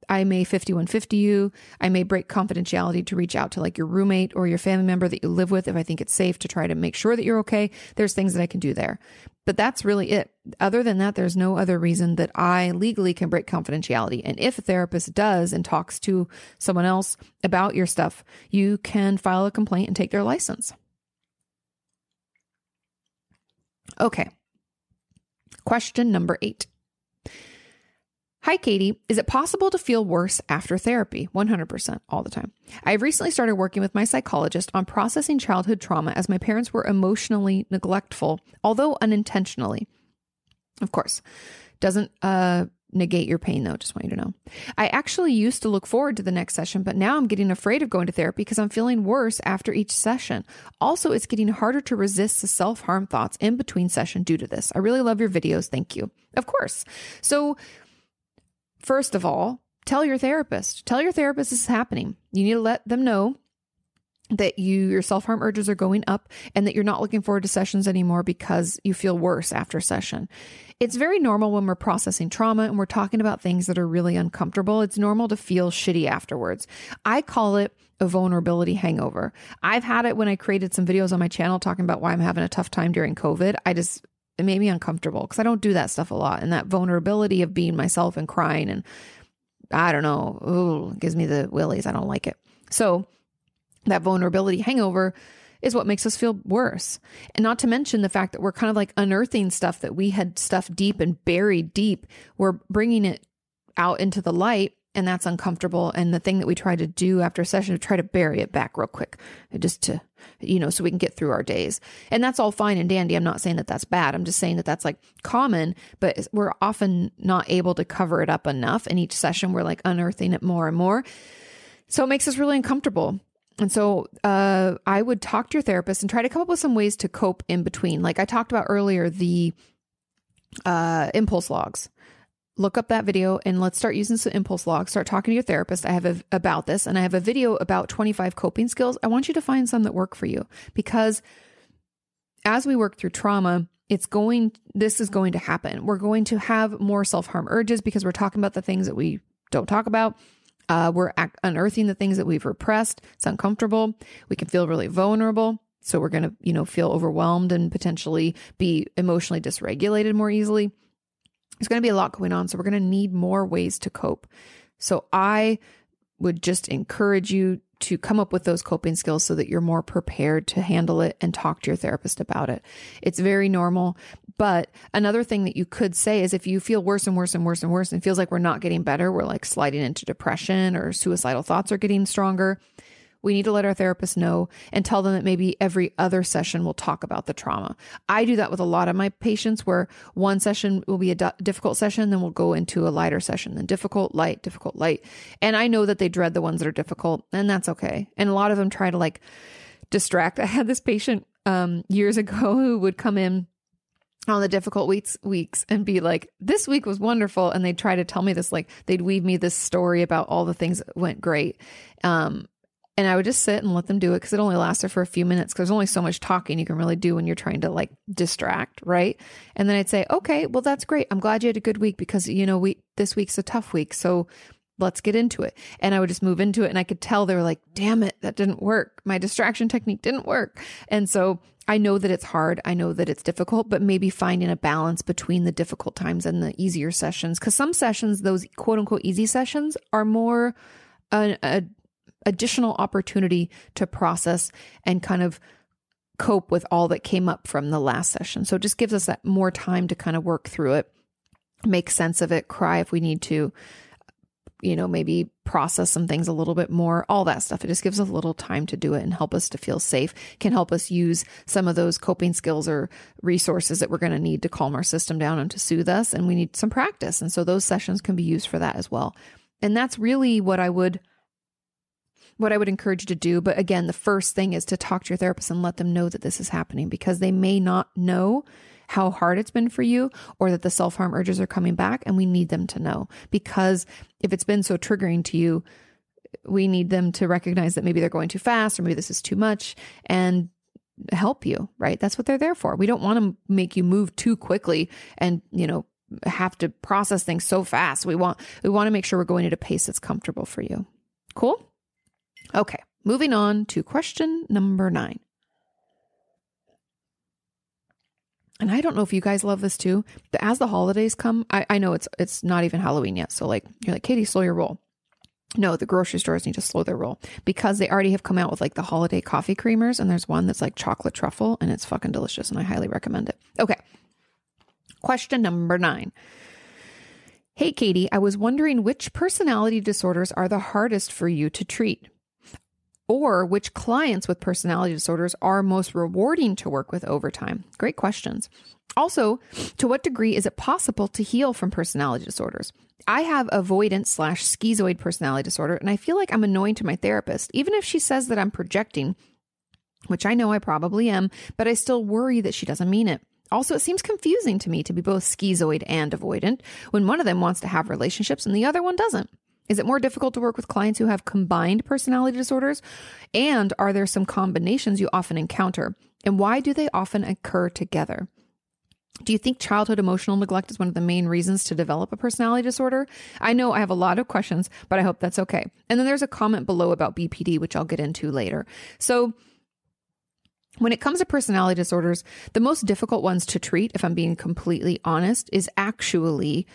I may 5150 you. I may break confidentiality to reach out to like your roommate or your family member that you live with if I think it's safe to try to make sure that you're okay. There's things that I can do there. But that's really it. Other than that, there's no other reason that I legally can break confidentiality. And if a therapist does and talks to someone else about your stuff, you can file a complaint and take their license. Okay. Question number eight. Hi, Kati. Is it possible to feel worse after therapy? 100% all the time. I have recently started working with my psychologist on processing childhood trauma as my parents were emotionally neglectful, although unintentionally. Of course, doesn't uh, negate your pain though, just want you to know. I actually used to look forward to the next session, but now I'm getting afraid of going to therapy because I'm feeling worse after each session. Also, it's getting harder to resist the self harm thoughts in between session due to this. I really love your videos. Thank you. Of course. So, First of all, tell your therapist. Tell your therapist this is happening. You need to let them know that you your self-harm urges are going up and that you're not looking forward to sessions anymore because you feel worse after session. It's very normal when we're processing trauma and we're talking about things that are really uncomfortable. It's normal to feel shitty afterwards. I call it a vulnerability hangover. I've had it when I created some videos on my channel talking about why I'm having a tough time during COVID. I just it made me uncomfortable because I don't do that stuff a lot. And that vulnerability of being myself and crying and I don't know, ooh, gives me the willies. I don't like it. So that vulnerability hangover is what makes us feel worse. And not to mention the fact that we're kind of like unearthing stuff that we had stuffed deep and buried deep. We're bringing it out into the light and that's uncomfortable. And the thing that we try to do after a session is try to bury it back real quick, just to, you know, so we can get through our days. And that's all fine and dandy. I'm not saying that that's bad. I'm just saying that that's like common, but we're often not able to cover it up enough. And each session, we're like unearthing it more and more. So it makes us really uncomfortable. And so uh, I would talk to your therapist and try to come up with some ways to cope in between. Like I talked about earlier, the uh, impulse logs look up that video and let's start using some impulse logs. Start talking to your therapist. I have a, about this and I have a video about 25 coping skills. I want you to find some that work for you because as we work through trauma, it's going, this is going to happen. We're going to have more self harm urges because we're talking about the things that we don't talk about. Uh, we're unearthing the things that we've repressed. It's uncomfortable. We can feel really vulnerable. So we're going to, you know, feel overwhelmed and potentially be emotionally dysregulated more easily there's going to be a lot going on. So we're going to need more ways to cope. So I would just encourage you to come up with those coping skills so that you're more prepared to handle it and talk to your therapist about it. It's very normal. But another thing that you could say is if you feel worse and worse and worse and worse and feels like we're not getting better, we're like sliding into depression or suicidal thoughts are getting stronger, we need to let our therapist know and tell them that maybe every other session will talk about the trauma. I do that with a lot of my patients where one session will be a d- difficult session, then we'll go into a lighter session, then difficult, light, difficult, light. And I know that they dread the ones that are difficult, and that's okay. And a lot of them try to like distract. I had this patient um, years ago who would come in on the difficult weeks weeks and be like this week was wonderful and they'd try to tell me this like they'd weave me this story about all the things that went great um and I would just sit and let them do it because it only lasted for a few minutes because there's only so much talking you can really do when you're trying to like distract, right? And then I'd say, okay, well, that's great. I'm glad you had a good week because, you know, we, this week's a tough week. So let's get into it. And I would just move into it. And I could tell they were like, damn it, that didn't work. My distraction technique didn't work. And so I know that it's hard. I know that it's difficult, but maybe finding a balance between the difficult times and the easier sessions. Cause some sessions, those quote unquote easy sessions are more a, a additional opportunity to process and kind of cope with all that came up from the last session. So it just gives us that more time to kind of work through it, make sense of it, cry if we need to, you know, maybe process some things a little bit more, all that stuff. It just gives us a little time to do it and help us to feel safe, can help us use some of those coping skills or resources that we're going to need to calm our system down and to soothe us. And we need some practice. And so those sessions can be used for that as well. And that's really what I would what I would encourage you to do. But again, the first thing is to talk to your therapist and let them know that this is happening because they may not know how hard it's been for you or that the self harm urges are coming back. And we need them to know because if it's been so triggering to you, we need them to recognize that maybe they're going too fast or maybe this is too much and help you, right? That's what they're there for. We don't want to make you move too quickly and, you know, have to process things so fast. We want we want to make sure we're going at a pace that's comfortable for you. Cool? Okay, moving on to question number nine. And I don't know if you guys love this too, but as the holidays come, I, I know it's it's not even Halloween yet. So like you're like, Kati, slow your roll. No, the grocery stores need to slow their roll because they already have come out with like the holiday coffee creamers, and there's one that's like chocolate truffle, and it's fucking delicious, and I highly recommend it. Okay. Question number nine. Hey, Kati, I was wondering which personality disorders are the hardest for you to treat or which clients with personality disorders are most rewarding to work with over time? Great questions. Also, to what degree is it possible to heal from personality disorders? I have avoidant slash schizoid personality disorder, and I feel like I'm annoying to my therapist, even if she says that I'm projecting, which I know I probably am, but I still worry that she doesn't mean it. Also, it seems confusing to me to be both schizoid and avoidant when one of them wants to have relationships and the other one doesn't. Is it more difficult to work with clients who have combined personality disorders? And are there some combinations you often encounter? And why do they often occur together? Do you think childhood emotional neglect is one of the main reasons to develop a personality disorder? I know I have a lot of questions, but I hope that's okay. And then there's a comment below about BPD, which I'll get into later. So, when it comes to personality disorders, the most difficult ones to treat, if I'm being completely honest, is actually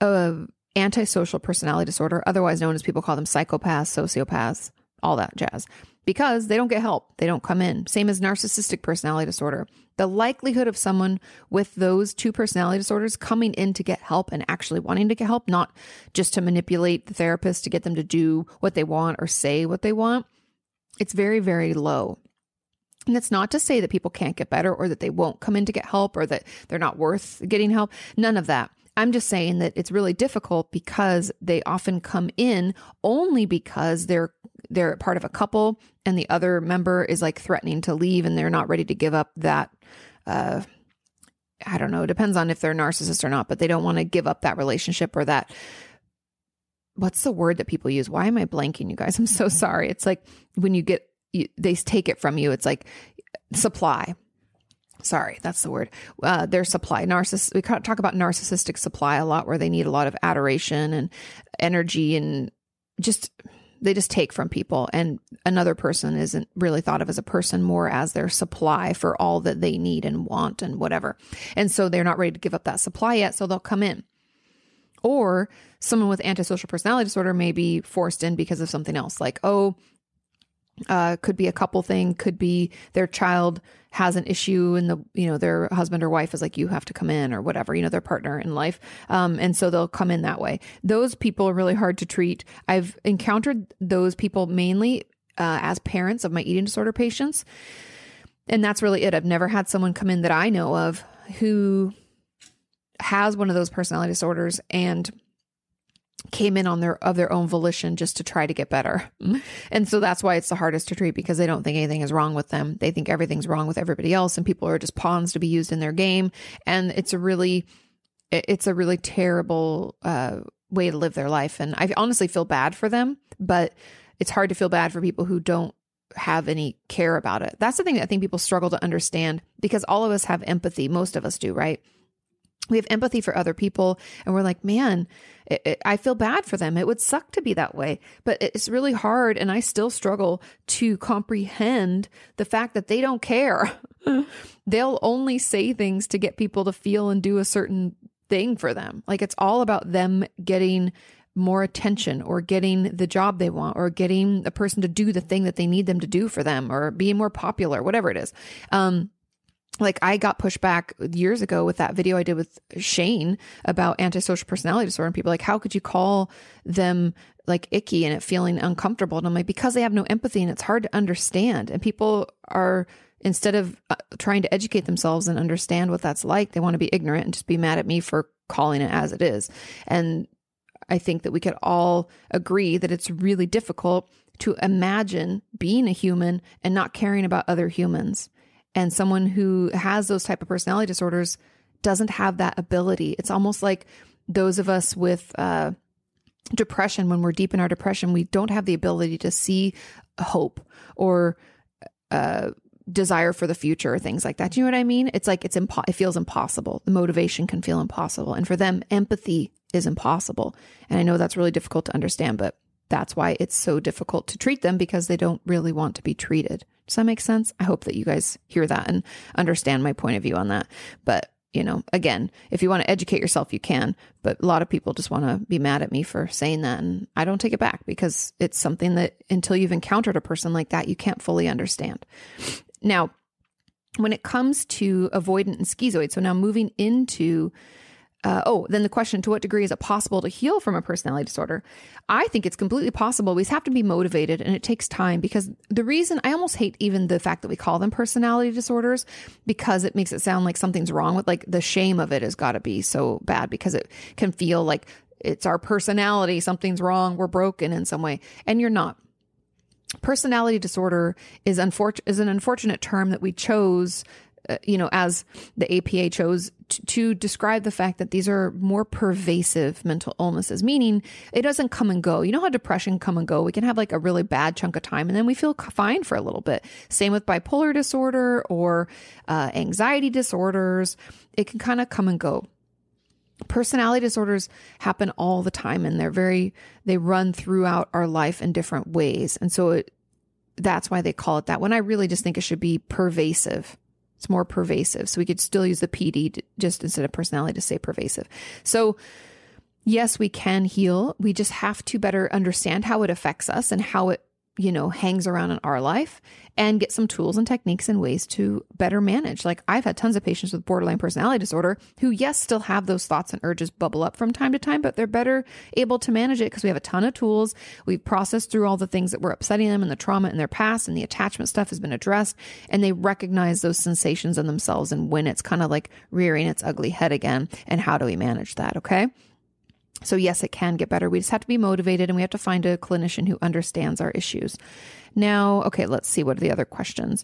uh, antisocial personality disorder, otherwise known as people call them psychopaths, sociopaths, all that jazz because they don't get help. They don't come in. Same as narcissistic personality disorder. The likelihood of someone with those two personality disorders coming in to get help and actually wanting to get help, not just to manipulate the therapist to get them to do what they want or say what they want, it's very, very low. And it's not to say that people can't get better or that they won't come in to get help or that they're not worth getting help. None of that. I'm just saying that it's really difficult because they often come in only because they're they're part of a couple and the other member is like threatening to leave and they're not ready to give up that uh I don't know, it depends on if they're a narcissist or not, but they don't want to give up that relationship or that what's the word that people use? Why am I blanking you guys? I'm so sorry. It's like when you get you, they take it from you. It's like supply. Sorry, that's the word. Uh, their supply. Narciss. We talk about narcissistic supply a lot, where they need a lot of adoration and energy, and just they just take from people. And another person isn't really thought of as a person, more as their supply for all that they need and want and whatever. And so they're not ready to give up that supply yet, so they'll come in. Or someone with antisocial personality disorder may be forced in because of something else, like oh, uh, could be a couple thing, could be their child has an issue and the you know their husband or wife is like you have to come in or whatever you know their partner in life. Um, and so they'll come in that way. Those people are really hard to treat. I've encountered those people mainly uh, as parents of my eating disorder patients. And that's really it. I've never had someone come in that i know of who has one of those personality disorders and came in on their of their own volition just to try to get better. And so that's why it's the hardest to treat because they don't think anything is wrong with them. They think everything's wrong with everybody else and people are just pawns to be used in their game and it's a really it's a really terrible uh, way to live their life and I honestly feel bad for them, but it's hard to feel bad for people who don't have any care about it. That's the thing that I think people struggle to understand because all of us have empathy, most of us do, right? We have empathy for other people and we're like man it, it, i feel bad for them. It would suck to be that way. But it's really hard and i still struggle to comprehend the fact that they don't care. They'll only say things to get people to feel and do a certain thing for them. Like it's all about them getting more attention or getting the job they want or getting a person to do the thing that they need them to do for them or being more popular whatever it is. Um like I got pushed back years ago with that video I did with Shane about antisocial personality disorder and people like how could you call them like icky and it feeling uncomfortable? And I'm like because they have no empathy and it's hard to understand. And people are instead of uh, trying to educate themselves and understand what that's like they want to be ignorant and just be mad at me for calling it as it is. And I think that we could all agree that it's really difficult to imagine being a human and not caring about other humans and someone who has those type of personality disorders doesn't have that ability it's almost like those of us with uh, depression when we're deep in our depression we don't have the ability to see hope or uh, desire for the future or things like that. Do you know what I mean? It's like it's impo- it feels impossible. The motivation can feel impossible. And for them, empathy is impossible. And I know that's really difficult to understand, but that's why it's so difficult to treat them because they don't really want to be treated. Does that make sense? I hope that you guys hear that and understand my point of view on that. But, you know, again, if you want to educate yourself, you can. But a lot of people just want to be mad at me for saying that. And I don't take it back because it's something that until you've encountered a person like that, you can't fully understand. Now, when it comes to avoidant and schizoid, so now moving into uh, oh, then the question to what degree is it possible to heal from a personality disorder? I think it's completely possible. We just have to be motivated and it takes time because the reason I almost hate even the fact that we call them personality disorders because it makes it sound like something's wrong with like the shame of it has got to be so bad because it can feel like it's our personality, something's wrong, we're broken in some way. And you're not. Personality disorder is unfortunate is an unfortunate term that we chose uh, you know, as the APA chose t- to describe the fact that these are more pervasive mental illnesses, meaning it doesn't come and go. You know how depression come and go? We can have like a really bad chunk of time and then we feel fine for a little bit. Same with bipolar disorder or uh, anxiety disorders. It can kind of come and go personality disorders happen all the time and they're very they run throughout our life in different ways and so it, that's why they call it that when i really just think it should be pervasive it's more pervasive. So we could still use the PD just instead of personality to say pervasive. So yes, we can heal. We just have to better understand how it affects us and how it you know, hangs around in our life and get some tools and techniques and ways to better manage. Like I've had tons of patients with borderline personality disorder who, yes, still have those thoughts and urges bubble up from time to time, but they're better able to manage it because we have a ton of tools. We've processed through all the things that were upsetting them and the trauma in their past and the attachment stuff has been addressed and they recognize those sensations in themselves and when it's kind of like rearing its ugly head again and how do we manage that? Okay. So, yes, it can get better. We just have to be motivated and we have to find a clinician who understands our issues. Now, okay, let's see what are the other questions.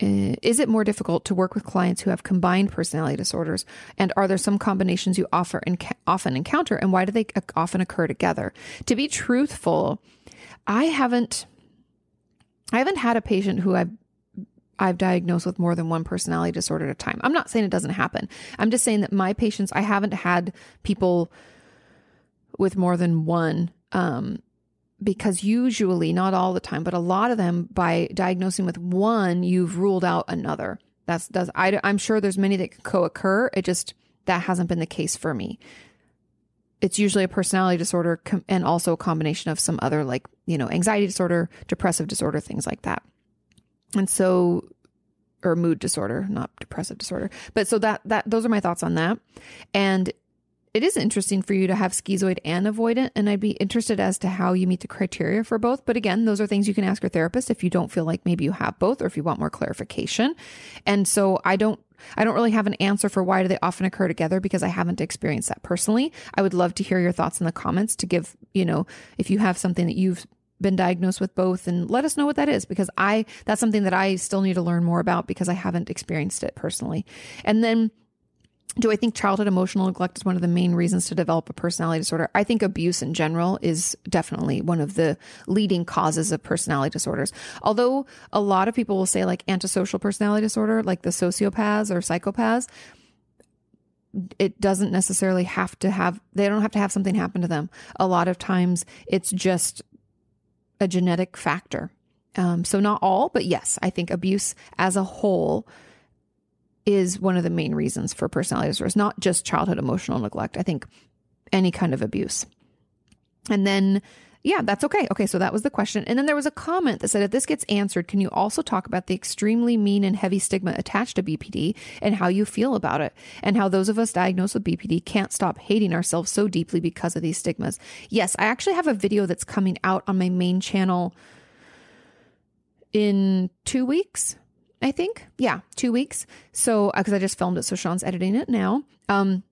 Uh, is it more difficult to work with clients who have combined personality disorders? And are there some combinations you offer and often encounter? And why do they often occur together? To be truthful, I haven't. I haven't had a patient who I've I've diagnosed with more than one personality disorder at a time. I'm not saying it doesn't happen. I'm just saying that my patients, I haven't had people with more than one um, because usually, not all the time, but a lot of them, by diagnosing with one, you've ruled out another. That's does I, I'm sure there's many that can co-occur. It just that hasn't been the case for me. It's usually a personality disorder com- and also a combination of some other like you know anxiety disorder, depressive disorder, things like that. And so or mood disorder, not depressive disorder. But so that that those are my thoughts on that. And it is interesting for you to have schizoid and avoidant, and I'd be interested as to how you meet the criteria for both. But again, those are things you can ask your therapist if you don't feel like maybe you have both or if you want more clarification. And so I don't I don't really have an answer for why do they often occur together because I haven't experienced that personally. I would love to hear your thoughts in the comments to give, you know, if you have something that you've been diagnosed with both and let us know what that is because I that's something that I still need to learn more about because I haven't experienced it personally. And then do I think childhood emotional neglect is one of the main reasons to develop a personality disorder? I think abuse in general is definitely one of the leading causes of personality disorders. Although a lot of people will say like antisocial personality disorder, like the sociopaths or psychopaths, it doesn't necessarily have to have, they don't have to have something happen to them. A lot of times it's just a genetic factor. Um, so, not all, but yes, I think abuse as a whole is one of the main reasons for personality disorders, not just childhood emotional neglect. I think any kind of abuse. And then, yeah, that's okay. Okay, so that was the question. And then there was a comment that said, if this gets answered, can you also talk about the extremely mean and heavy stigma attached to BPD and how you feel about it? And how those of us diagnosed with BPD can't stop hating ourselves so deeply because of these stigmas? Yes, I actually have a video that's coming out on my main channel in two weeks I think. Yeah, two weeks. So, because uh, I just filmed it, so Sean's editing it now. Um,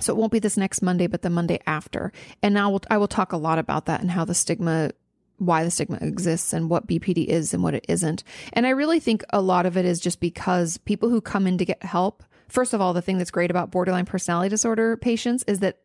so it won't be this next Monday, but the Monday after. And now we'll, I will talk a lot about that and how the stigma, why the stigma exists and what BPD is and what it isn't. And I really think a lot of it is just because people who come in to get help, first of all, the thing that's great about borderline personality disorder patients is that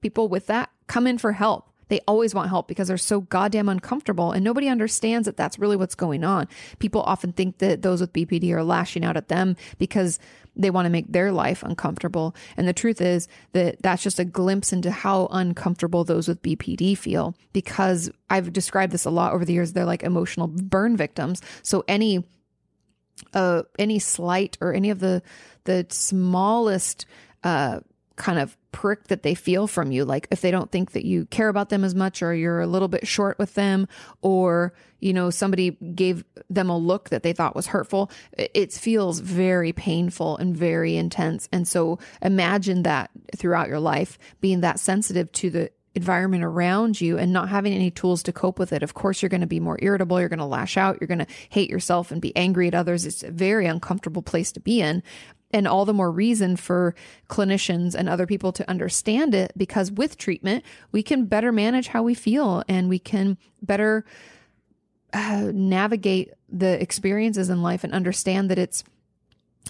people with that come in for help. They always want help because they're so goddamn uncomfortable and nobody understands that that's really what's going on. People often think that those with BPD are lashing out at them because they want to make their life uncomfortable. And the truth is that that's just a glimpse into how uncomfortable those with BPD feel because I've described this a lot over the years. They're like emotional burn victims. So any uh any slight or any of the the smallest uh kind of prick that they feel from you. Like if they don't think that you care about them as much or you're a little bit short with them or, you know, somebody gave them a look that they thought was hurtful, it feels very painful and very intense. And so imagine that throughout your life being that sensitive to the environment around you and not having any tools to cope with it. Of course, you're going to be more irritable. You're going to lash out. You're going to hate yourself and be angry at others. It's a very uncomfortable place to be in and all the more reason for clinicians and other people to understand it because with treatment, we can better manage how we feel and we can better uh, navigate the experiences in life and understand that it's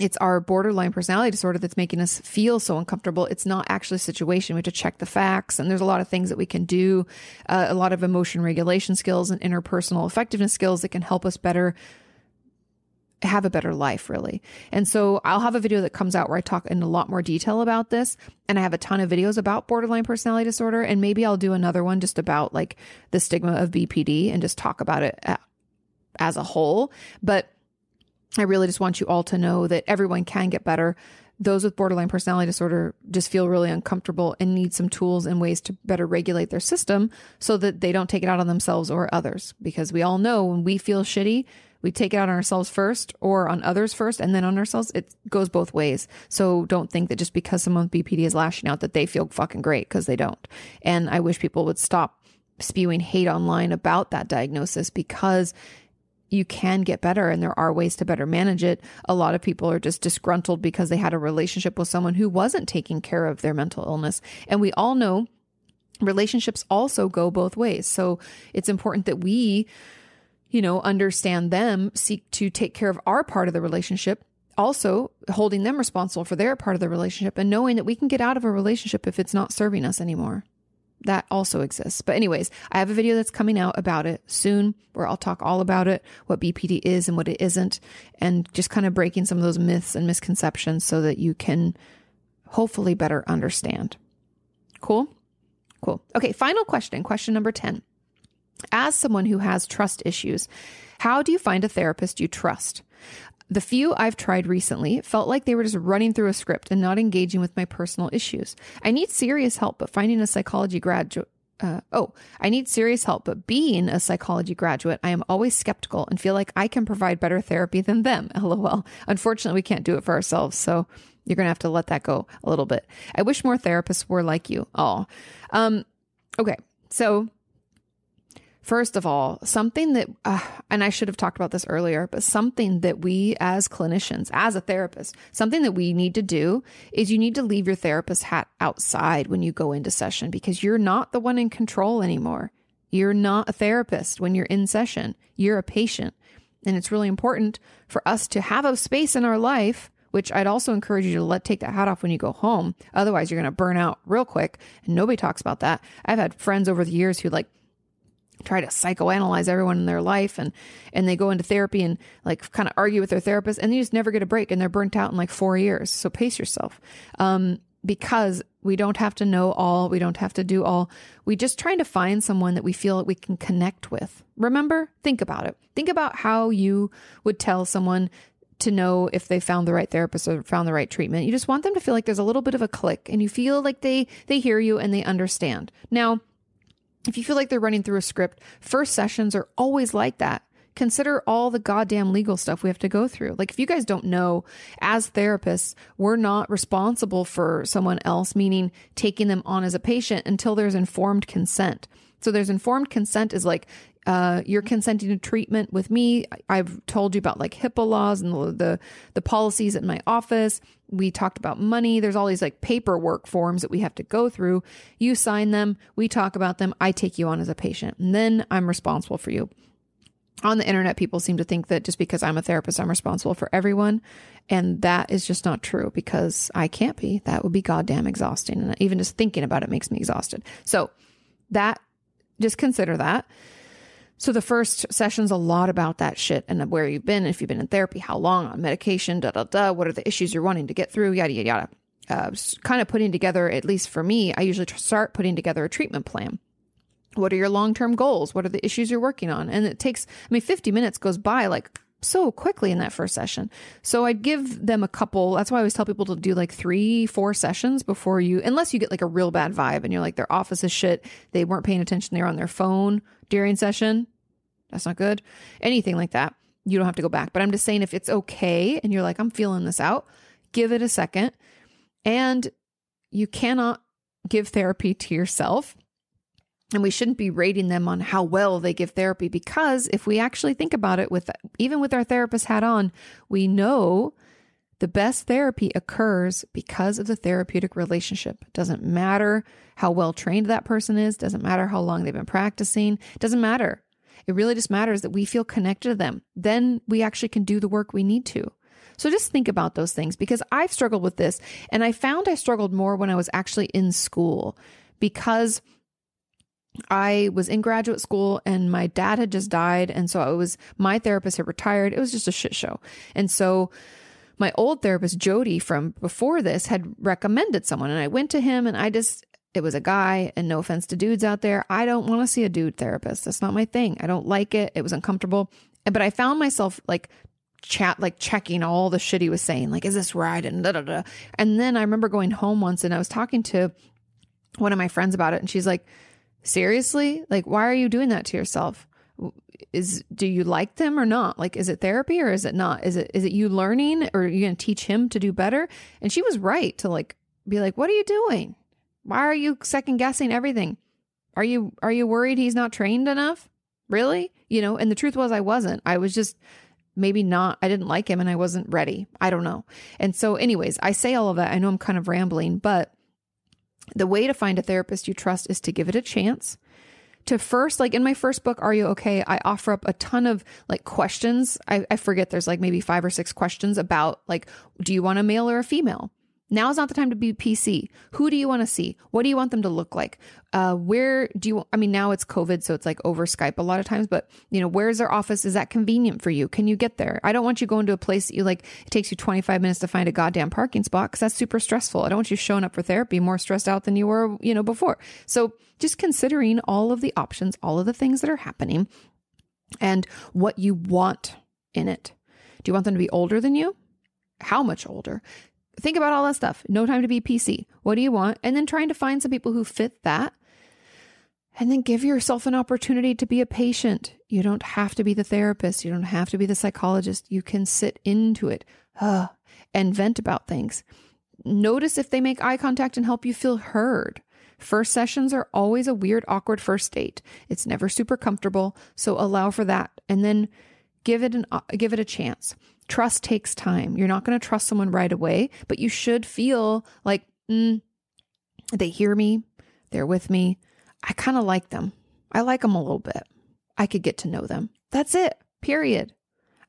it's our borderline personality disorder that's making us feel so uncomfortable. It's not actually a situation. We have to check the facts, and there's a lot of things that we can do, uh, a lot of emotion regulation skills and interpersonal effectiveness skills that can help us better have a better life, really. And so I'll have a video that comes out where I talk in a lot more detail about this. And I have a ton of videos about borderline personality disorder. And maybe I'll do another one just about like the stigma of BPD and just talk about it uh, as a whole. But I really just want you all to know that everyone can get better. those with borderline personality disorder just feel really uncomfortable and need some tools and ways to better regulate their system so that they don't take it out on themselves or others. Because we all know when we feel shitty, we take it on ourselves first or on others first and then on ourselves. It goes both ways. So don't think that just because someone with BPD is lashing out that they feel fucking great because they don't. And I wish people would stop spewing hate online about that diagnosis because you can get better and there are ways to better manage it. A lot of people are just disgruntled because they had a relationship with someone who wasn't taking care of their mental illness. And we all know relationships also go both ways. So it's important that we, you know, understand them, seek to take care of our part of the relationship, also holding them responsible for their part of the relationship and knowing that we can get out of a relationship if it's not serving us anymore that also exists. But, anyways, I have a video that's coming out about it soon where I'll talk all about it, what BPD is and what it isn't, and just kind of breaking some of those myths and misconceptions so that you can hopefully better understand. Cool? Cool. Okay, final question. Question number 10. As someone who has trust issues, how do you find a therapist you trust? The few I've tried recently felt like they were just running through a script and not engaging with my personal issues. I need serious help, but finding a psychology graduate uh, oh, I need serious help, but being a psychology graduate, I am always skeptical and feel like I can provide better therapy than them. LOL. Unfortunately, we can't do it for ourselves. So you're going to have to let that go a little bit. I wish more therapists were like you. Oh, um, okay. So First of all, something that, uh, and I should have talked about this earlier, but something that we as clinicians, as a therapist, something that we need to do is you need to leave your therapist hat outside when you go into session because you're not the one in control anymore. You're not a therapist when you're in session, you're a patient. And it's really important for us to have a space in our life which I'd also encourage you to let take that hat off when you go home. Otherwise, you're going to burn out real quick. And nobody talks about that. I've had friends over the years who like try to psychoanalyze everyone in their life and and they go into therapy and like kind of argue with their therapist and they just never get a break and they're burnt out in like four years. So pace yourself. Um, because we don't have to know all we don't have to do all. We just trying to find someone that we feel that we can connect with. Remember? Think about it. Think about how you would tell someone to know if they found the right therapist or found the right treatment. You just want them to feel like there's a little bit of a click and you feel like they they hear you and they understand. Now if you feel like they're running through a script, first sessions are always like that. Consider all the goddamn legal stuff we have to go through. Like, if you guys don't know, as therapists, we're not responsible for someone else, meaning taking them on as a patient until there's informed consent. So, there's informed consent is like, uh, you're consenting to treatment with me. I've told you about like HIPAA laws and the, the, the policies at my office. We talked about money. There's all these like paperwork forms that we have to go through. You sign them. We talk about them. I take you on as a patient, and then I'm responsible for you. On the internet, people seem to think that just because I'm a therapist, I'm responsible for everyone. And that is just not true because I can't be. That would be goddamn exhausting. And even just thinking about it makes me exhausted. So that, just consider that. So the first session's a lot about that shit and where you've been, if you've been in therapy, how long on medication, da da da. What are the issues you're wanting to get through, yada yada yada. Uh, kind of putting together, at least for me, I usually start putting together a treatment plan. What are your long term goals? What are the issues you're working on? And it takes, I mean, 50 minutes goes by like so quickly in that first session. So I'd give them a couple. That's why I always tell people to do like three, four sessions before you, unless you get like a real bad vibe and you're like, their office is shit. They weren't paying attention. They're on their phone during session. That's not good. Anything like that. You don't have to go back. But I'm just saying if it's okay and you're like, I'm feeling this out, give it a second. And you cannot give therapy to yourself. And we shouldn't be rating them on how well they give therapy because if we actually think about it with even with our therapist hat on, we know the best therapy occurs because of the therapeutic relationship. It doesn't matter how well trained that person is, doesn't matter how long they've been practicing, doesn't matter. It really just matters that we feel connected to them. Then we actually can do the work we need to. So just think about those things because I've struggled with this and I found I struggled more when I was actually in school because I was in graduate school and my dad had just died. And so it was my therapist had retired. It was just a shit show. And so my old therapist, Jody, from before this, had recommended someone. And I went to him and I just, it was a guy, and no offense to dudes out there, I don't want to see a dude therapist. That's not my thing. I don't like it. It was uncomfortable. But I found myself like chat like checking all the shit he was saying like is this right and da da da and then i remember going home once and i was talking to one of my friends about it and she's like seriously? Like why are you doing that to yourself? Is do you like them or not? Like is it therapy or is it not? Is it is it you learning or are you going to teach him to do better? And she was right to like be like what are you doing? Why are you second guessing everything? Are you are you worried he's not trained enough? Really? You know? And the truth was i wasn't. I was just maybe not i didn't like him and i wasn't ready. I don't know. And so anyways i say all of that. I know i'm kind of rambling but the way to find a therapist you trust is to give it a chance. To first like in my first book are you okay? I offer up a ton of like questions. I, I forget there's like maybe five or six questions about like do you want a male or a female now is not the time to be PC. Who do you want to see? What do you want them to look like? Uh, where do you, I mean, now it's COVID, so it's like over Skype a lot of times, but you know, where's their office? Is that convenient for you? Can you get there? I don't want you going to a place that you like, it takes you 25 minutes to find a goddamn parking spot because that's super stressful. I don't want you showing up for therapy more stressed out than you were, you know, before. So just considering all of the options, all of the things that are happening and what you want in it. Do you want them to be older than you? How much older? Think about all that stuff. No time to be PC. What do you want? And then trying to find some people who fit that. And then give yourself an opportunity to be a patient. You don't have to be the therapist. You don't have to be the psychologist. You can sit into it uh, and vent about things. Notice if they make eye contact and help you feel heard. First sessions are always a weird, awkward first date. It's never super comfortable, so allow for that, and then give it an uh, give it a chance. Trust takes time. You're not going to trust someone right away, but you should feel like mm, they hear me, they're with me. I kind of like them. I like them a little bit. I could get to know them. That's it. Period.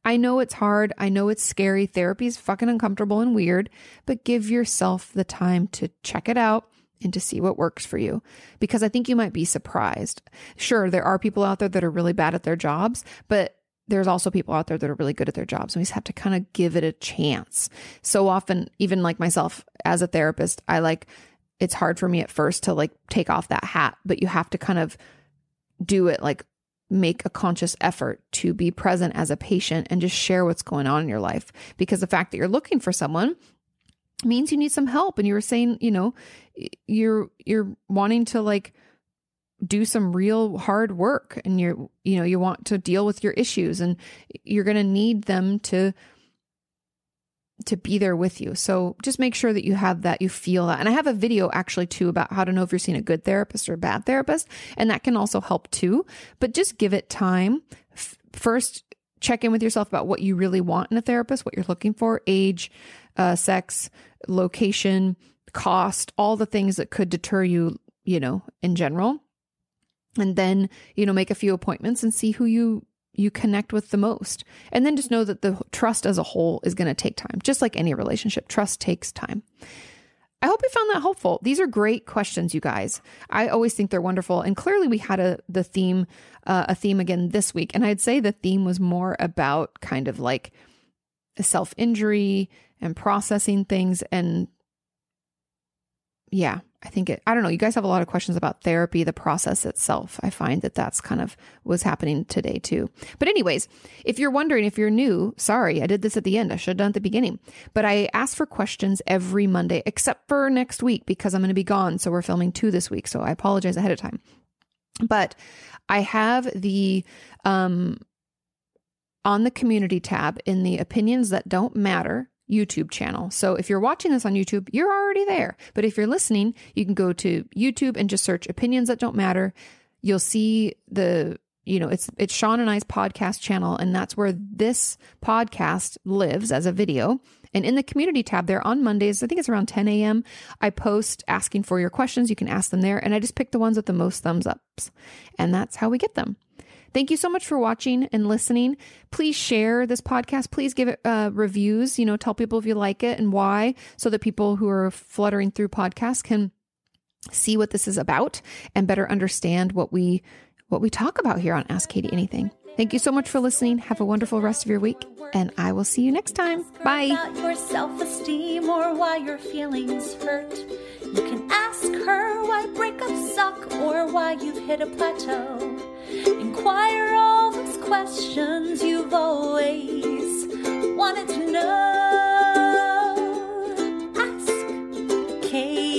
I know it's hard. I know it's scary. Therapy is fucking uncomfortable and weird, but give yourself the time to check it out and to see what works for you because I think you might be surprised. Sure, there are people out there that are really bad at their jobs, but there's also people out there that are really good at their jobs and we just have to kind of give it a chance. So often, even like myself as a therapist, I like it's hard for me at first to like take off that hat, but you have to kind of do it like make a conscious effort to be present as a patient and just share what's going on in your life because the fact that you're looking for someone means you need some help and you were saying, you know, you're you're wanting to like do some real hard work and you're you know you want to deal with your issues and you're going to need them to to be there with you. So just make sure that you have that, you feel that. And I have a video actually too about how to know if you're seeing a good therapist or a bad therapist. And that can also help too. But just give it time. First, check in with yourself about what you really want in a therapist, what you're looking for, age, uh, sex, location, cost, all the things that could deter you, you know, in general and then you know make a few appointments and see who you you connect with the most. And then just know that the trust as a whole is going to take time just like any relationship. Trust takes time. I hope you found that helpful. These are great questions you guys. I always think they're wonderful and clearly we had a the theme uh, a theme again this week and i'd say the theme was more about kind of like self injury and processing things and yeah I think it, I don't know. You guys have a lot of questions about therapy, the process itself. I find that that's kind of what's happening today too. But, anyways, if you're wondering if you're new, sorry, I did this at the end. I should have done at the beginning. But I ask for questions every Monday, except for next week because I'm going to be gone. So we're filming two this week. So I apologize ahead of time. But I have the, um, on the community tab in the opinions that don't matter YouTube channel. So if you're watching this on YouTube, you're already there. But if you're listening, you can go to YouTube and just search opinions that don't matter. You'll see the you know, it's it's Sean and I's podcast channel and that's where this podcast lives as a video. And in the community tab there on Mondays, I think it's around 10 a.m., I post asking for your questions. You can ask them there. And I just pick the ones with the most thumbs ups. And that's how we get them. Thank you so much for watching and listening. Please share this podcast. Please give it uh, reviews. You know, tell people if you like it and why, so that people who are fluttering through podcasts can see what this is about and better understand what we what we talk about here on Ask Kati Anything. Thank you so much for listening. Have a wonderful rest of your week, and I will see you next time. Bye. About your self-esteem or why your feelings hurt. You can ask her why breakups suck or why you've hit a plateau. Inquire all those questions you've always wanted to know. Ask Kate.